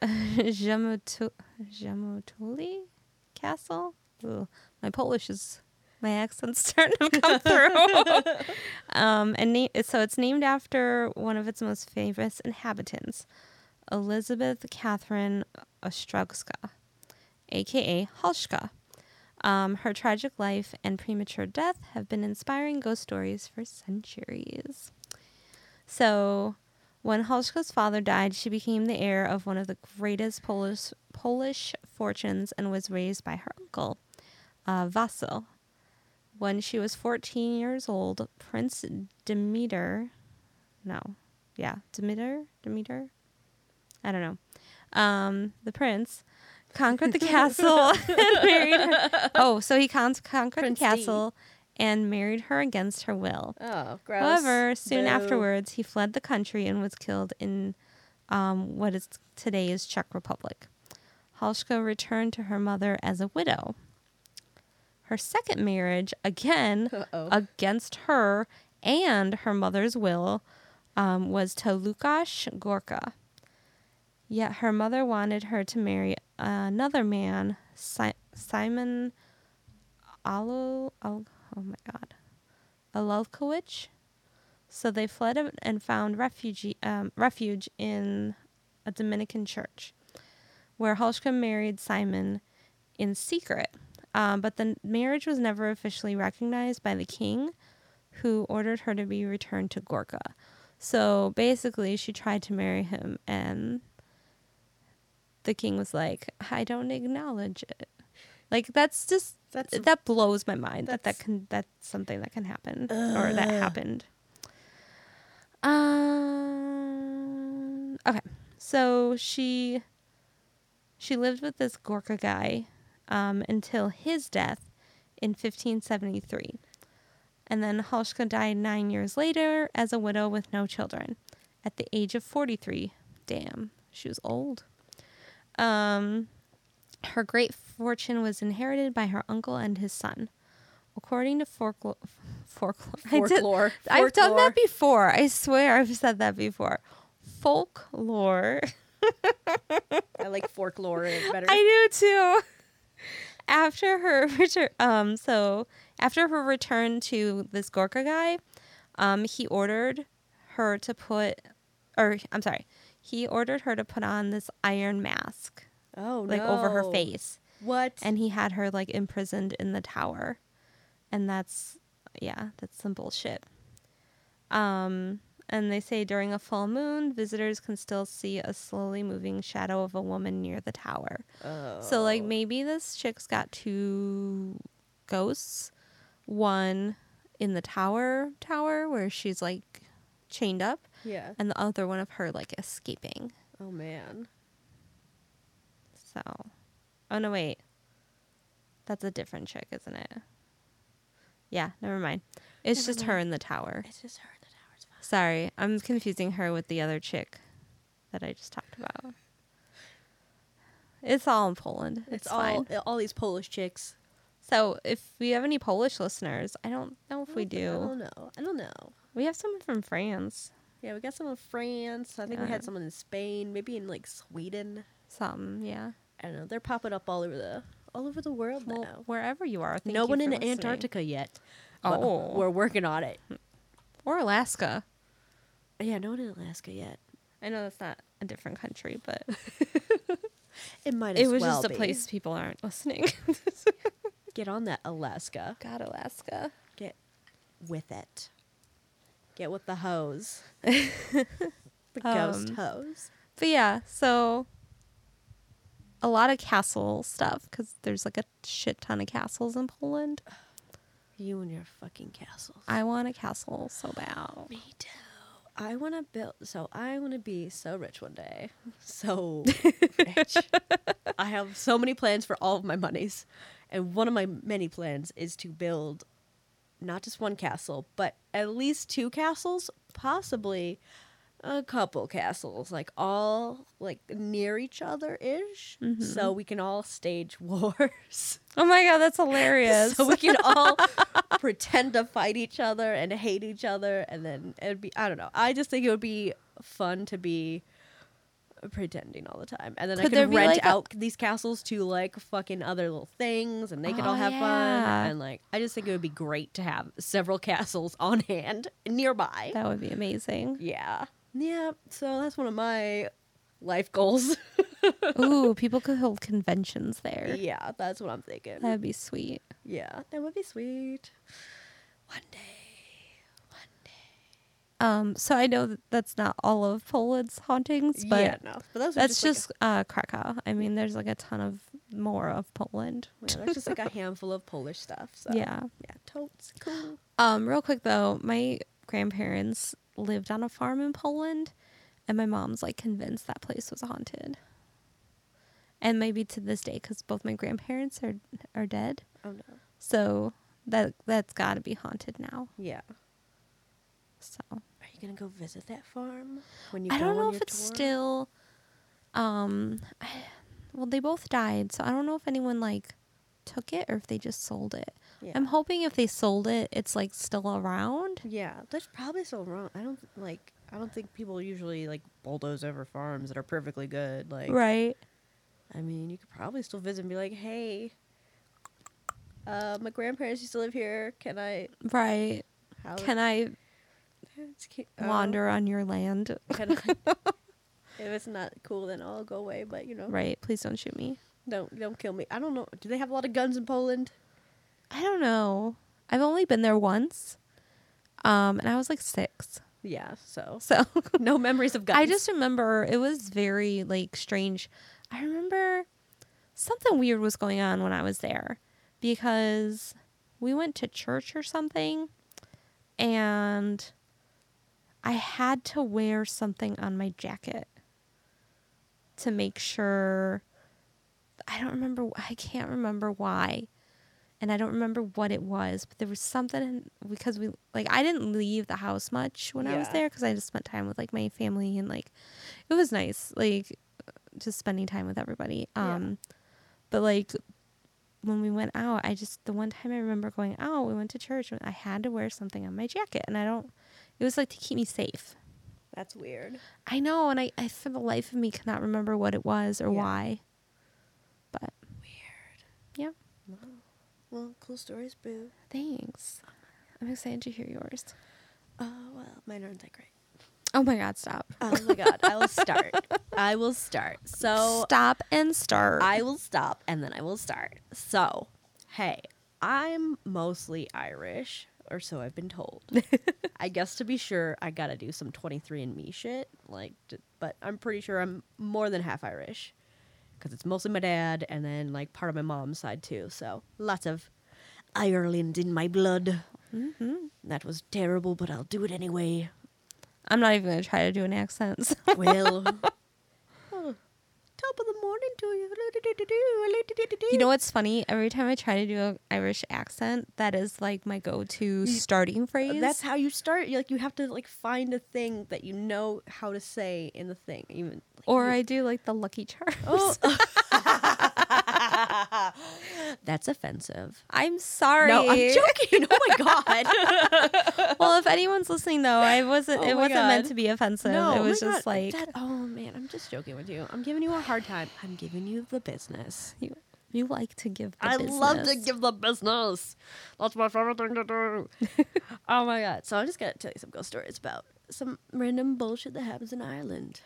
B: Castle. Ugh, my Polish is my accent's [LAUGHS] starting to come through. [LAUGHS] um, and na- so it's named after one of its most famous inhabitants, Elizabeth Catherine Ostrogska, aka Halska. Um, her tragic life and premature death have been inspiring ghost stories for centuries. So, when Halska's father died, she became the heir of one of the greatest Polish Polish fortunes and was raised by her uncle, uh, Vasil. When she was 14 years old, Prince Demeter, no, yeah, Demeter, Demeter, I don't know, um, the prince conquered the castle [LAUGHS] [LAUGHS] and married her. Oh, so he con- conquered
C: Prince
B: the
C: D.
B: castle and married her against her will.
C: Oh, gross.
B: However, soon
C: Boo.
B: afterwards, he fled the country and was killed in um, what is is Czech Republic. Halska returned to her mother as a widow. Her second marriage, again
C: Uh-oh.
B: against her and her mother's will, um, was to Lukasz Gorka. Yet her mother wanted her to marry another man, si- Simon Alo, Al- oh my god, Alalkowicz. So they fled and- found refuge, um, refuge in a Dominican church, where Halshka married Simon in secret. Um, but the marriage was never officially recognized by the king, who ordered her to be returned to Gorka. So basically, she tried to marry him, and the king was like, "I don't acknowledge it." Like that's just
C: That's-
B: that blows my mind that that can that's something that can happen or that happened. Um. Okay, so she she lived with this Gorka guy um, until his death in 1573. And then Halszka died nine years later as a widow with no children at the age of 43. Damn, she was old. Um, her great fortune was inherited by her uncle and his son. According to folklore, folklore, I
C: Folklore.
B: I've done that before. I swear I've said that before. Folklore. [LAUGHS]
C: I like folklore better.
B: I do too. After her [LAUGHS] return, um, so after her return to this Gorka guy, um, he ordered her to put, or I'm sorry, he ordered her to put on this iron mask,
C: oh
B: like over her face,
C: What?
B: and he had her like imprisoned in the tower, and that's yeah, that's some bullshit. Um, and they say during a full moon, visitors can still see a slowly moving shadow of a woman near the tower. Oh. So like
C: Oh.
B: maybe this chick's got two ghosts, one in the tower tower where she's like chained up,
C: yeah.
B: and the other one of her like escaping.
C: Oh man.
B: So, oh no wait, that's a different chick, isn't it? Yeah, never mind. It's
C: Never
B: just her in the tower.
C: It's just her in the towers.
B: Sorry, I'm confusing her with the other chick that I just talked about. It's all in Poland. It's,
C: It's, all
B: fine.
C: all these Polish chicks.
B: So if we have any Polish listeners, I don't know if we
C: don't- I
B: do.
C: don't know. I don't know.
B: We have someone from France.
C: Yeah, we got someone from France. I think we had someone in Spain, maybe in like Sweden.
B: Some, yeah.
C: I don't know. They're popping up all over the all over the world
B: Well,
C: now.
B: wherever you are. Thank
C: no
B: you
C: one in
B: listening.
C: Antarctica yet.
B: Oh.
C: we're working on it.
B: or Alaska.
C: Yeah, no one in Alaska yet.
B: I know that's not a different country, but [LAUGHS]
C: It might.
B: it was
C: well
B: just a place people aren't listening. [LAUGHS]
C: Get on that Alaska.
B: God, Alaska.
C: Get with it. Get with the hose. [LAUGHS] the ghost
B: Um,
C: hose.
B: But yeah, so a lot of castle stuff because there's like a shit ton of castles in Poland.
C: You and your fucking castles.
B: I want a castle so bad.
C: Me too. I want to build. So I want to be so rich one day. [LAUGHS] So rich. I have so many plans for all of my monies, and one of my many plans is to build not just one castle, but at least two castles, possibly a couple castles, like all like near each other ish, mm-hmm. so we can all stage [LAUGHS] wars.
B: Oh my god, that's hilarious. [LAUGHS]
C: so we can all [LAUGHS] pretend to fight each other and hate each other and then it'd be i don't know i just think it would be fun to be pretending all the time and then i
B: Could there
C: could rent
B: like, a-
C: out these castles to like fucking other little things and they could all
B: Oh,
C: have
B: yeah.
C: fun and like i just think it would be great to have several castles on hand nearby
B: that would be amazing.
C: yeah yeah so that's one of my life goals [LAUGHS]
B: Ooh, people could hold conventions there.
C: yeah that's what i'm thinking
B: That'd be sweet.
C: yeah that would be sweet one day One day.
B: Um, so I know that that's not all of Poland's hauntings, but
C: yeah no but those
B: that's
C: like,
B: just uh, Krakow. I mean, there's like a ton of more of Poland.
C: Yeah, there's just like a [LAUGHS] handful of Polish stuff. So
B: Yeah.
C: yeah, totes cool.
B: Um, real quick though, my grandparents lived on a farm in Poland, and my mom's like convinced that place was haunted. And maybe to this day, because both my grandparents are are dead,
C: Oh no.
B: so that that's got to be haunted now.
C: Yeah.
B: So
C: Are you gonna go visit that farm when you?
B: I don't know if it's
C: tour?
B: still. Um, [SIGHS] well, they both died, so I don't know if anyone like took it or if they just sold it.
C: Yeah.
B: I'm hoping if they sold it, it's like still around.
C: Yeah, that's probably so wrong. I don't like. I don't think people usually like bulldoze over farms that are perfectly good. Like,
B: Right.
C: I mean, you could probably still visit and be like, "Hey, uh, my grandparents used to live here. Can I?
B: Right.
C: How,
B: Can I
C: uh,
B: wander on your land?
C: can I- [LAUGHS] if it's not cool, then I'll go away. But you know,
B: Right. Please don't shoot me.
C: don't don't kill me. I don't know. Do they have a lot of guns in Poland?
B: I don't know. I've only been there once. Um, and I was like six.
C: Yeah. So
B: So [LAUGHS]
C: no memories of guns.
B: I just remember it was very like strange. I remember something weird was going on when I was there because we went to church or something and I had to wear something on my jacket to make sure I don't remember I can't remember why and I don't remember what it was, but there was something because we like I didn't leave the house much when I was there because I just spent time with like my family and like it was nice like just spending time with everybody.
C: Yeah.
B: Um, but like when we went out, I just the one time I remember going out, we went to church and I had to wear something on my jacket, and I don't. It was like to keep me safe.
C: That's weird.
B: I know, and I, I for the life of me cannot remember what it was or
C: Yeah.
B: why. But
C: Weird.
B: yeah,
C: Well, cool stories, boo.
B: thanks. I'm excited to hear yours.
C: Oh well, mine aren't that great.
B: Oh my God, stop.
C: Oh my god, I will start. [LAUGHS] I will start. So
B: stop and start.
C: I will stop and then I will start. So, hey, I'm mostly Irish, or so I've been told. [LAUGHS] I guess to be sure, I gotta do some 23andMe shit. Like, but I'm pretty sure I'm more than half Irish because it's mostly my dad and then like part of my mom's side too. So lots of Ireland in my blood.
B: mm-hmm.
C: That was terrible, but I'll do it anyway.
B: I'm not even gonna try to do an accent. so-
C: Well, top of the morning to you.
B: You know what's funny? Every time I try to do an Irish accent, that is like my go-to starting phrase.
C: That's how you start. You like you have to like find a thing that you know how to say in the thing. Even like,
B: or I do like the Lucky Charms.
C: Oh. [LAUGHS] That's offensive.
B: I'm sorry.
C: No, I'm joking. Oh my [LAUGHS] god.
B: well, if anyone's listening though, I wasn't.
C: Oh
B: it wasn't meant to be offensive.
C: no,
B: it
C: oh
B: was just
C: God.
B: like
C: That- oh man, I'm just joking with you. I'm giving you a hard time. I'm giving you the business.
B: you, you like to give. The
C: I love to give the business. That's my favorite thing to do. [LAUGHS] oh my god! So I'm just gonna tell you some ghost stories about some random bullshit that happens in Ireland.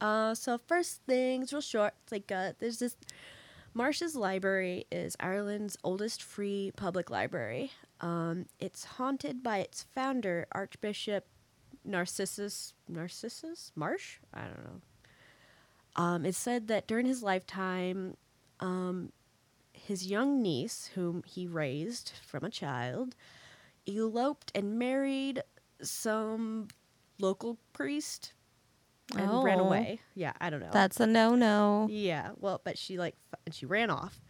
C: Uh, so first things, real short. It's like uh, there's this Marsh's Library is Ireland's oldest free public library. Um, it's haunted by its founder, Archbishop Narcissus Narcissus Marsh. I don't know. Um, it's said that during his lifetime, um, his young niece, whom he raised from a child, eloped and married some local priest and ran
B: Oh.
C: away. Yeah, I don't know.
B: That's a no-no.
C: Yeah, well, but she like f- and she ran off,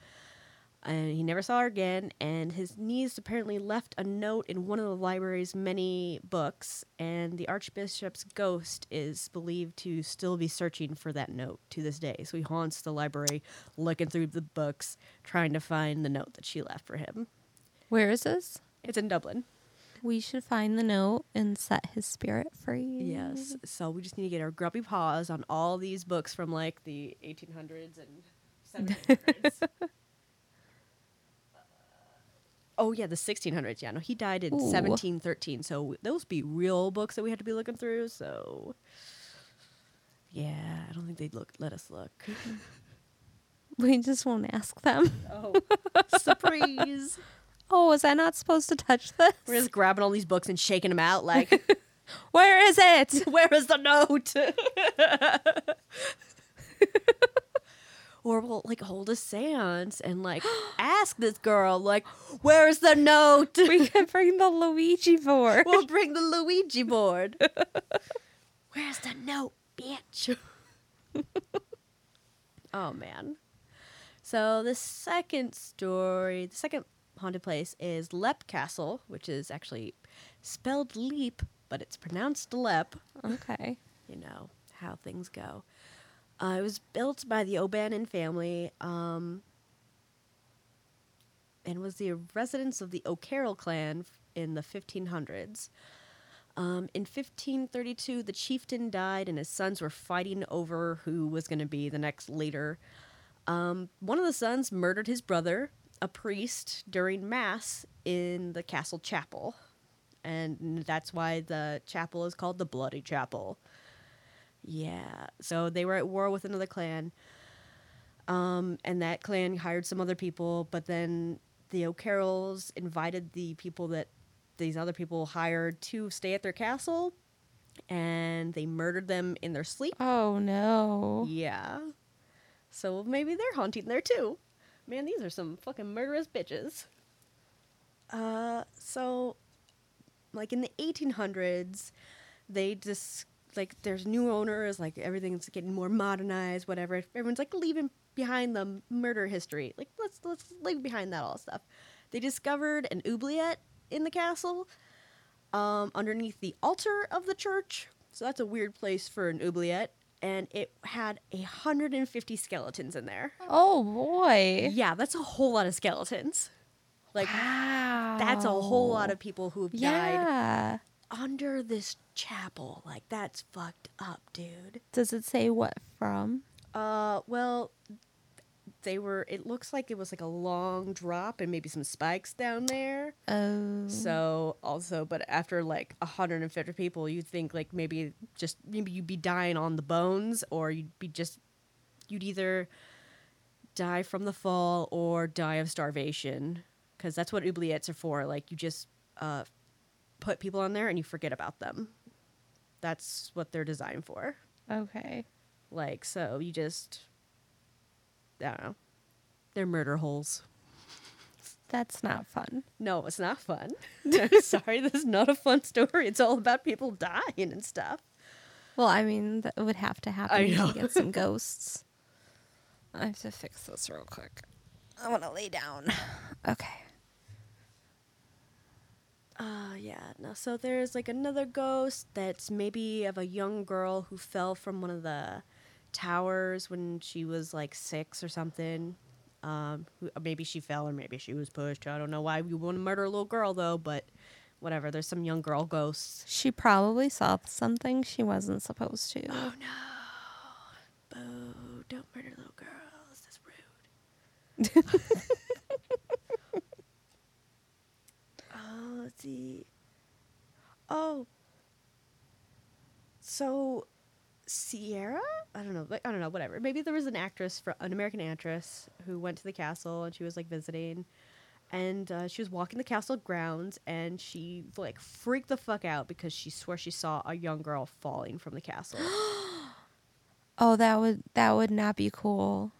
C: and he never saw her again. And his niece apparently left a note in one of the library's many books, and the archbishop's ghost is believed to still be searching for that note to this day. So he haunts the library, looking through the books, trying to find the note that she left for him.
B: Where is this?
C: It's in Dublin.
B: We should find the note and set his spirit free.
C: Yes. So we just need to get our grubby paws on all these books from like the 1800s and 1700s. [LAUGHS] Uh, oh yeah, the 1600s. Yeah, no, he died in
B: Ooh.
C: 1713. So those be real books that we had to be looking through. So yeah, I don't think they'd look let us look. [LAUGHS]
B: We just won't ask them.
C: Oh, surprise! [LAUGHS]
B: Oh, was I not supposed to touch this?
C: We're just grabbing all these books and shaking them out like, [LAUGHS]
B: Where is it? [LAUGHS]
C: where is the note? [LAUGHS] or we'll like hold a seance and like [GASPS] ask this girl like, where's the note?
B: we can bring the Luigi board.
C: we'll bring the Luigi board. where's the note, bitch? oh man. So the second story, the second haunted place is Lep Castle, which is actually spelled leap, but it's pronounced lep.
B: okay. [LAUGHS]
C: you know how things go. Uh, it was built by the O'Bannon family um, and was the residence of the O'Carroll clan in the 1500s. Um, in 1532, the chieftain died, and his sons were fighting over who was going to be the next leader. Um, one of the sons murdered his brother, a priest, during mass in the castle chapel, and that's why the chapel is called the Bloody Chapel. Yeah, so they were at war with another clan, um, and that clan hired some other people, but then the O'Carrolls invited the people that these other people hired to stay at their castle, and they murdered them in their sleep.
B: Oh no.
C: Yeah. So maybe they're haunting there too. Man, these are some fucking murderous bitches. Uh, so, like in the 1800s, they just like there's new owners, like everything's getting more modernized, whatever. Everyone's like leaving behind the murder history. Like let's let's leave behind that all stuff. They discovered an oubliette in the castle, um, underneath the altar of the church. So that's a weird place for an oubliette. And it had 150 skeletons in there.
B: Oh boy.
C: Yeah, that's a whole lot of skeletons. Like,
B: wow.
C: that's a whole lot of people who have died under this chapel. Like, that's fucked up, dude.
B: Does it say what from?
C: Uh, well, they were, it looks like it was like a long drop and maybe some spikes down there.
B: Oh.
C: So also, but after like 150 people, you'd think like maybe just maybe you'd be dying on the bones, or you'd be just you'd either die from the fall or die of starvation, because that's what oubliettes are for. Like you just uh, put people on there and you forget about them. That's what they're designed for.
B: Okay.
C: Like so, you just I don't know. They're murder holes.
B: That's not fun.
C: No, it's not fun. [LAUGHS] Sorry, this is not a fun story. It's all about people dying and stuff.
B: Well, I mean, that would have to happen
C: I know.
B: to get some [LAUGHS] ghosts. I have to fix this real quick. I want to lay down. Okay.
C: Uh yeah. No, so there's like another ghost that's maybe of a young girl who fell from one of the towers when she was like six or something. Um, maybe she fell or maybe she was pushed. I don't know why you want to murder a little girl though, but whatever. There's some young girl ghosts.
B: She probably saw something she wasn't supposed to.
C: Oh no! Boo! Don't murder little girls. That's rude. uh, [LAUGHS] let's see. Oh. So, Sierra? I don't know. Like, I don't know. Whatever. Maybe there was an actress, for, an American actress, who went to the castle and she was like visiting, and uh, she was walking the castle grounds and she like freaked the fuck out because she swore she saw a young girl falling from the castle. [GASPS]
B: Oh, that would that would not be cool.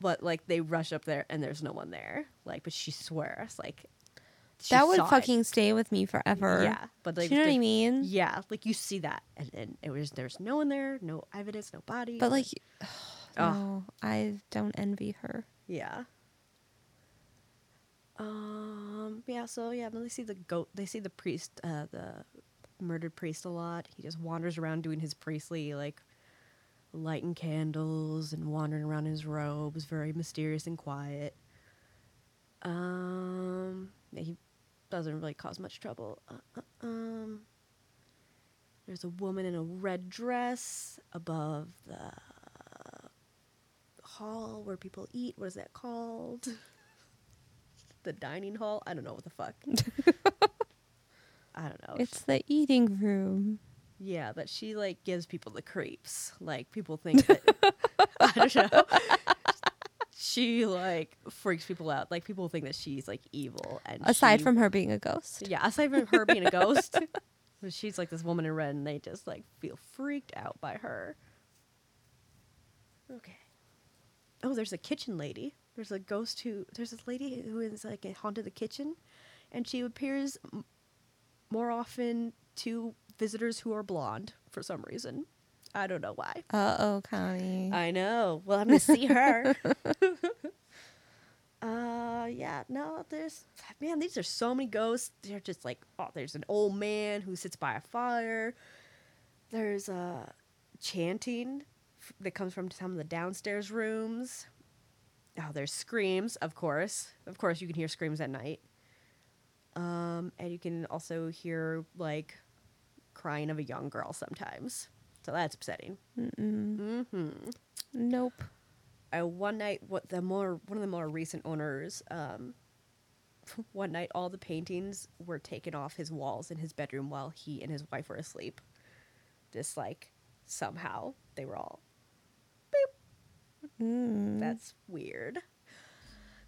C: but like they rush up there and there's no one there. Like, but she swears like she
B: that would
C: saw it.
B: fucking stay with me forever.
C: yeah. But like,
B: Do you know what I mean?
C: Yeah, like you see that, and then it was there's no one there, no evidence, no body.
B: But like,
C: Oh. [SIGHS]
B: no, I don't envy her.
C: yeah. Um. Yeah. So yeah, but they see the goat. They see the priest, uh, the murdered priest, a lot. He just wanders around doing his priestly like lighting candles and wandering around in his robes, very mysterious and quiet. Um, he doesn't really cause much trouble. Uh, uh, um, there's a woman in a red dress above the hall where people eat. What is that called? [LAUGHS] the dining hall? I don't know what the fuck. [LAUGHS] I don't know.
B: It's the eating room.
C: Yeah, but she like gives people the creeps. Like people think that [LAUGHS] I don't know. She like freaks people out. Like people think that she's like evil and
B: Aside
C: she-
B: from her being a ghost.
C: Yeah, aside from her being a ghost. [LAUGHS] she's like this woman in red and they just like feel freaked out by her. Okay. Oh, there's a kitchen lady. There's a ghost who there's this lady who is like haunted the kitchen and she appears m- more often to visitors who are blonde for some reason. I don't know why.
B: Uh oh, Connie.
C: I know. Well, I'm gonna see her. [LAUGHS] uh, yeah. No, there's man. These are so many ghosts. They're just like oh, there's an old man who sits by a fire. There's uh, chanting f- that comes from some of the downstairs rooms. Oh, there's screams, of course. Of course, you can hear screams at night. Um, and you can also hear like crying of a young girl sometimes. So that's upsetting. Mm-hmm.
B: Nope.
C: uh, one night, what the more one of the more recent owners, um, [LAUGHS] one night all the paintings were taken off his walls in his bedroom while he and his wife were asleep. Just like somehow they were all
B: Mm.
C: That's weird.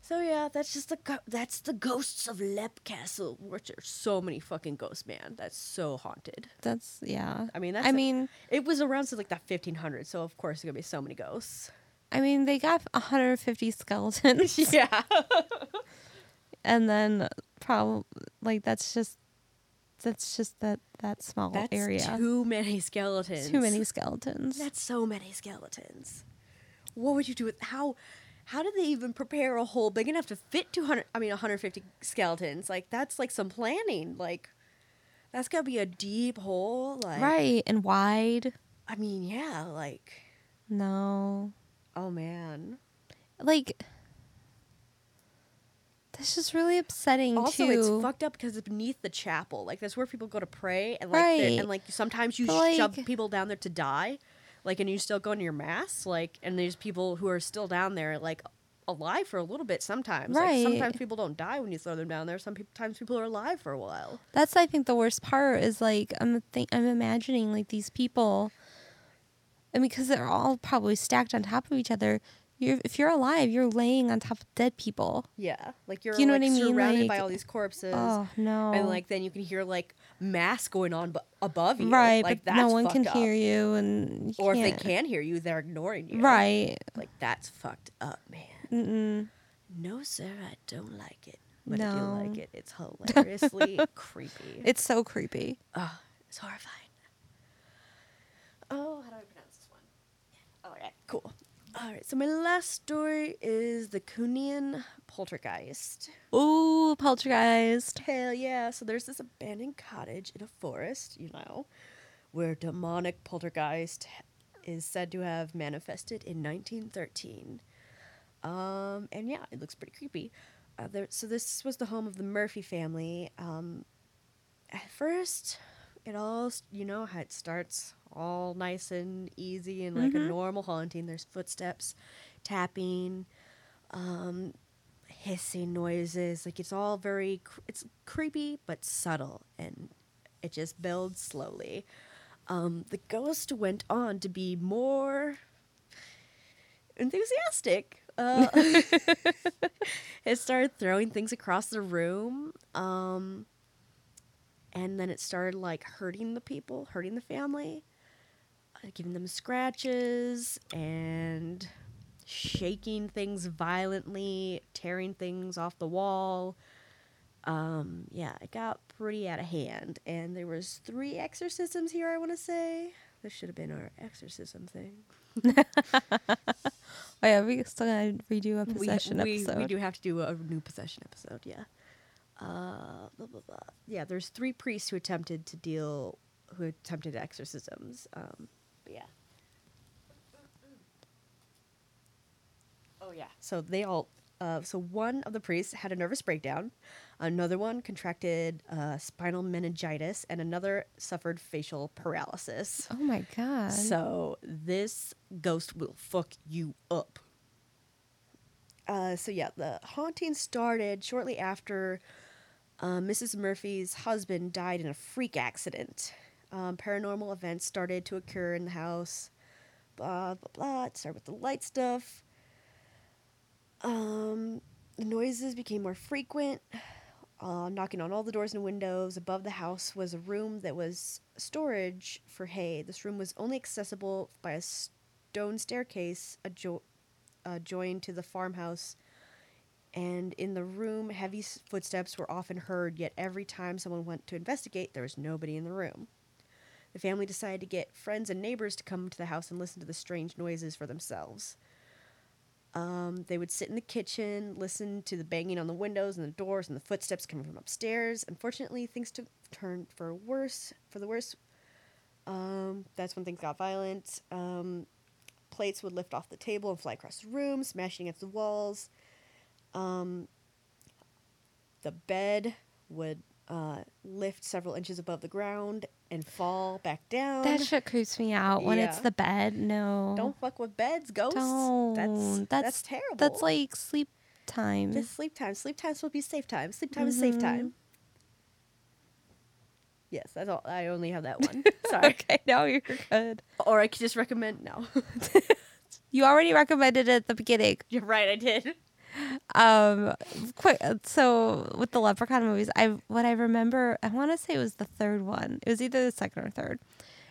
C: So yeah, that's just the that's the ghosts of Lep Castle, which are so many fucking ghosts, man. That's so haunted.
B: That's yeah.
C: I mean, that's
B: I
C: a-
B: mean,
C: It was around since like that 1500, so of course there's gonna be so many ghosts.
B: I mean, they got 150 skeletons, [LAUGHS]
C: yeah, [LAUGHS]
B: and then probably like that's just that's just that that small
C: that's
B: area.
C: too many skeletons.
B: Too many skeletons.
C: That's so many skeletons. What would you do with how? How did they even prepare a hole big enough to fit 200? I mean, 150 skeletons. Like that's like some planning. Like that's gotta be a deep hole. Like
B: right and wide.
C: I mean, yeah. Like
B: No,
C: oh man.
B: like that's just really upsetting
C: Also,
B: too.
C: it's fucked up because it's beneath the chapel. Like that's where people go to pray, and like
B: Right.
C: and like sometimes you
B: But,
C: shove
B: like-
C: people down there to die, like and you still go to your mass, like and there's people who are still down there, like alive for a little bit. Sometimes, like
B: Right.
C: sometimes people don't die when you throw them down there. Sometimes people are alive for a while.
B: That's I think the worst part is like I'm think I'm imagining like these people, and because they're all probably stacked on top of each other. You're if you're alive, you're laying on top of dead people.
C: Yeah, like you're
B: You know
C: like,
B: what I mean?
C: surrounded by all these corpses.
B: Oh no!
C: And like then you can hear like mass going on above you,
B: right,
C: Like
B: but
C: that's
B: no one can
C: up.
B: hear you, and you
C: Or if they
B: can't.
C: hear you, they're ignoring you.
B: right?
C: Like that's fucked up, man.
B: Mm-mm.
C: No, sir, I don't like it. But I do
B: No.
C: like it. It's [LAUGHS] hilariously creepy.
B: It's so creepy.
C: oh, it's horrifying. Oh, how do I pronounce this one? All right, cool. All right, so my last story is the Cooneen poltergeist.
B: Ooh, poltergeist.
C: Hell yeah. So there's this abandoned cottage in a forest, you know, where demonic poltergeist is said to have manifested in 1913. Um, and yeah, it looks pretty creepy. Uh, there, so this was the home of the Murphy family. Um, at first, it all, you know, how it starts all nice and easy and like a normal haunting. There's footsteps, tapping, um, hissing noises. Like it's all very, cr- it's creepy but subtle, and it just builds slowly. Um, the ghost went on to be more enthusiastic. Uh, [LAUGHS] [LAUGHS] it started throwing things across the room. Um, and then it started like hurting the people, hurting the family, uh, giving them scratches and shaking things violently, tearing things off the wall. Um, yeah, it got pretty out of hand, and there was three exorcisms here. I want to say this should have been our exorcism thing. [LAUGHS]
B: Oh yeah, we still gotta redo a
C: We-
B: possession
C: we,
B: episode.
C: We do have to do a new possession episode, yeah. Uh, blah, blah, blah. Yeah, there's three priests who attempted to deal, who attempted exorcisms. Um, but yeah. Oh yeah. So they all. Uh, so one of the priests had a nervous breakdown, another one contracted uh, spinal meningitis, and another suffered facial paralysis.
B: Oh my god.
C: So this ghost will fuck you up. Uh, so yeah, the haunting started shortly after uh, Mrs. Murphy's husband died in a freak accident. Um, paranormal events started to occur in the house. Blah blah blah. It started with the light stuff. Um, the noises became more frequent. Uh, knocking on all the doors and windows. Above the house was a room that was storage for hay. This room was only accessible by a stone staircase adjo- uh, joined to the farmhouse. And in the room, heavy footsteps were often heard, yet every time someone went to investigate, there was nobody in the room. The family decided to get friends and neighbors to come to the house and listen to the strange noises for themselves. Um, they would sit in the kitchen, listen to the banging on the windows and the doors and the footsteps coming from upstairs. Unfortunately, things took turned for worse. For the worse, um, that's when things got violent. Um, plates would lift off the table and fly across the room, smashing against the walls. Um, the bed would uh, lift several inches above the ground. and fall back down.
B: That shit creeps me out when it's the bed. No.
C: Don't fuck with beds, ghosts.
B: Don't.
C: That's,
B: that's
C: that's terrible.
B: That's like sleep time.
C: It's sleep time. Sleep time to be safe time. Sleep time is safe time. Yes, that's all. I only have that one. [LAUGHS] Sorry.
B: okay, no, you're good.
C: Or I could just recommend no. [LAUGHS]
B: You already recommended it at the beginning.
C: You're right. I did.
B: Um, quick. So with the Leprechaun movies, I what I remember, I want to say it was the third one. It was either the second or third.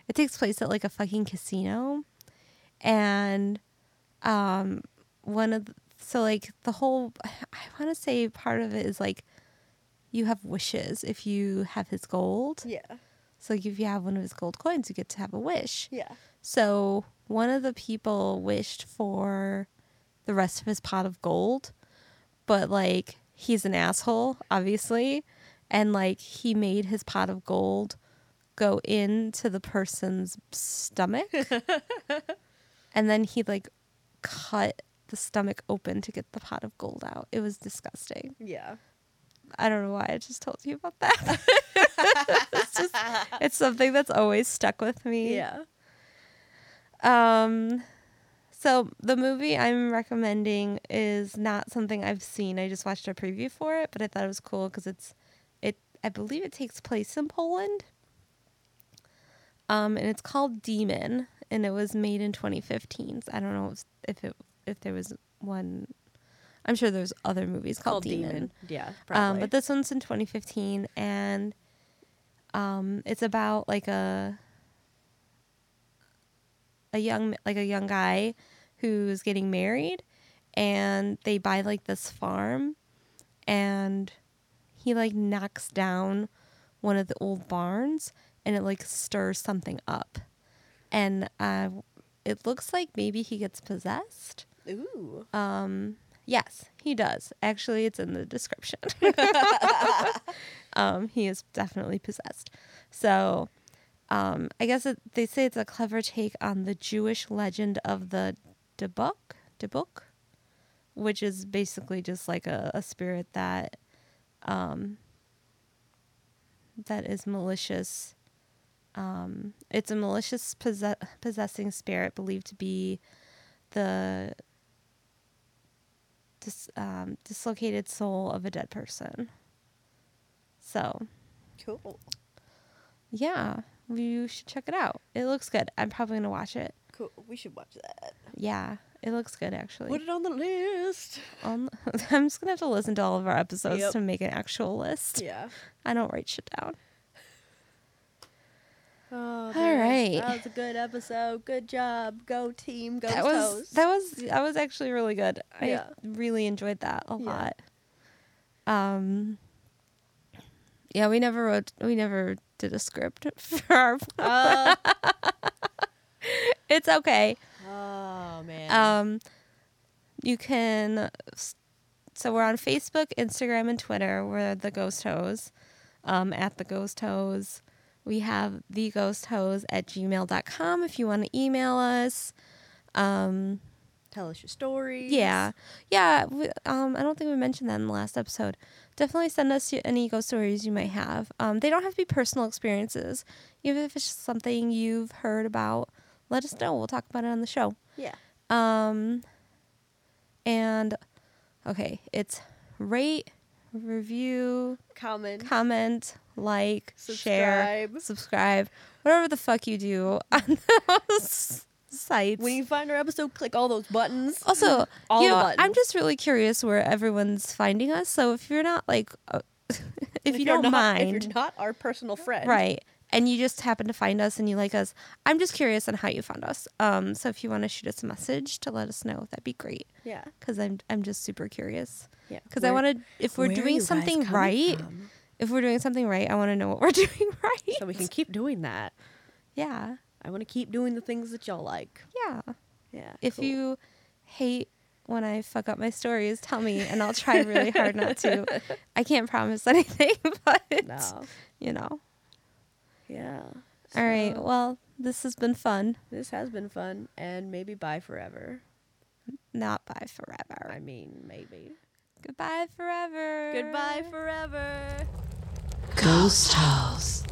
B: It takes place at like a fucking casino, and um, one of the, so like the whole. I want to say part of it is like, you have wishes if you have his gold.
C: Yeah.
B: So like if you have one of his gold coins, you get to have a wish.
C: Yeah.
B: So one of the people wished for the rest of his pot of gold, but like he's an asshole, obviously, and like he made his pot of gold go into the person's stomach, [LAUGHS] and then he like cut the stomach open to get the pot of gold out. It was disgusting.
C: Yeah.
B: I don't know why I just told you about that. [LAUGHS] it's just it's something that's always stuck with me.
C: Yeah.
B: Um, so the movie I'm recommending is not something I've seen. I just watched a preview for it, but I thought it was cool because it's it. I believe it takes place in Poland. Um, and it's called Demon, and it was made in 2015. So I don't know if it if there was one. I'm sure there's other movies called, Demon.
C: Yeah.
B: Um, but this one's in 2015, and um, it's about like a a young like a young guy who's getting married, and they buy like this farm, and he like knocks down one of the old barns, and it like stirs something up, and uh, it looks like maybe he gets possessed.
C: Ooh.
B: Um, yes, he does. Actually, it's in the description. [LAUGHS] [LAUGHS] um, he is definitely possessed. So, um, I guess it, they say it's a clever take on the Jewish legend of the Dybbuk, Dybbuk, which is basically just like a, a spirit that, um, that is malicious. Um, it's a malicious possess- possessing spirit believed to be the dis- um, dislocated soul of a dead person. So,
C: Cool.
B: yeah, you should check it out. It looks good. I'm probably gonna watch it.
C: Cool. We should watch that.
B: Yeah, it looks good actually.
C: Put it on the list.
B: Um, [LAUGHS] I'm just gonna have to listen to all of our episodes
C: Yep.
B: to make an actual list.
C: Yeah.
B: I don't write shit down. [LAUGHS]
C: Oh,
B: All right.
C: That was a good episode. Good job. Go team. Go
B: that was
C: toes.
B: that was that was actually really good. I really enjoyed that a
C: Yeah.
B: lot. Um yeah, we never wrote we never did a script [LAUGHS] for our [LAUGHS]
C: Uh,
B: It's okay.
C: oh man.
B: Um you can so we're on Facebook, Instagram, and Twitter. We're the Ghost Hose. Um, at the Ghost Hose. We have the Ghost Hose at gmail.com if you want to email us. Um,
C: Tell us your stories.
B: Yeah, yeah. We, um, I don't think we mentioned that in the last episode. Definitely send us any ghost stories you might have. Um, they don't have to be personal experiences. Even if it's something you've heard about, let us know. We'll talk about it on the show.
C: Yeah.
B: Um, and okay, it's rate, review,
C: Comment.
B: comment, like, share,
C: Subscribe.
B: subscribe, whatever the fuck you do on [LAUGHS] those sites.
C: when you find our episode, click all those buttons.
B: Also,
C: All
B: you know,
C: buttons.
B: I'm just really curious where everyone's finding us. So if you're not like, uh, [LAUGHS] if, you
C: you're
B: don't
C: not,
B: mind,
C: if you're not our personal friend,
B: right, and you just happen to find us and you like us, I'm just curious on how you found us. Um, so if you want to shoot us a message to let us know, that'd be great.
C: Yeah.
B: Because I'm I'm just super curious.
C: Yeah.
B: Because I want to, if we're doing something right,
C: from?
B: if we're doing something right, I want to know what we're [LAUGHS] doing right.
C: so we can keep doing that.
B: yeah,
C: I want to keep doing the things that y'all like.
B: yeah.
C: Yeah.
B: If
C: cool.
B: you hate when I fuck up my stories, tell me, and I'll try really hard not to. [LAUGHS] I can't promise anything, [LAUGHS] but
C: no.
B: you know.
C: Yeah.
B: All right. Well, this has been fun.
C: this has been fun, and maybe bye forever.
B: Not bye forever.
C: I mean, maybe.
B: Goodbye forever.
C: Goodbye forever.
D: Ghost House.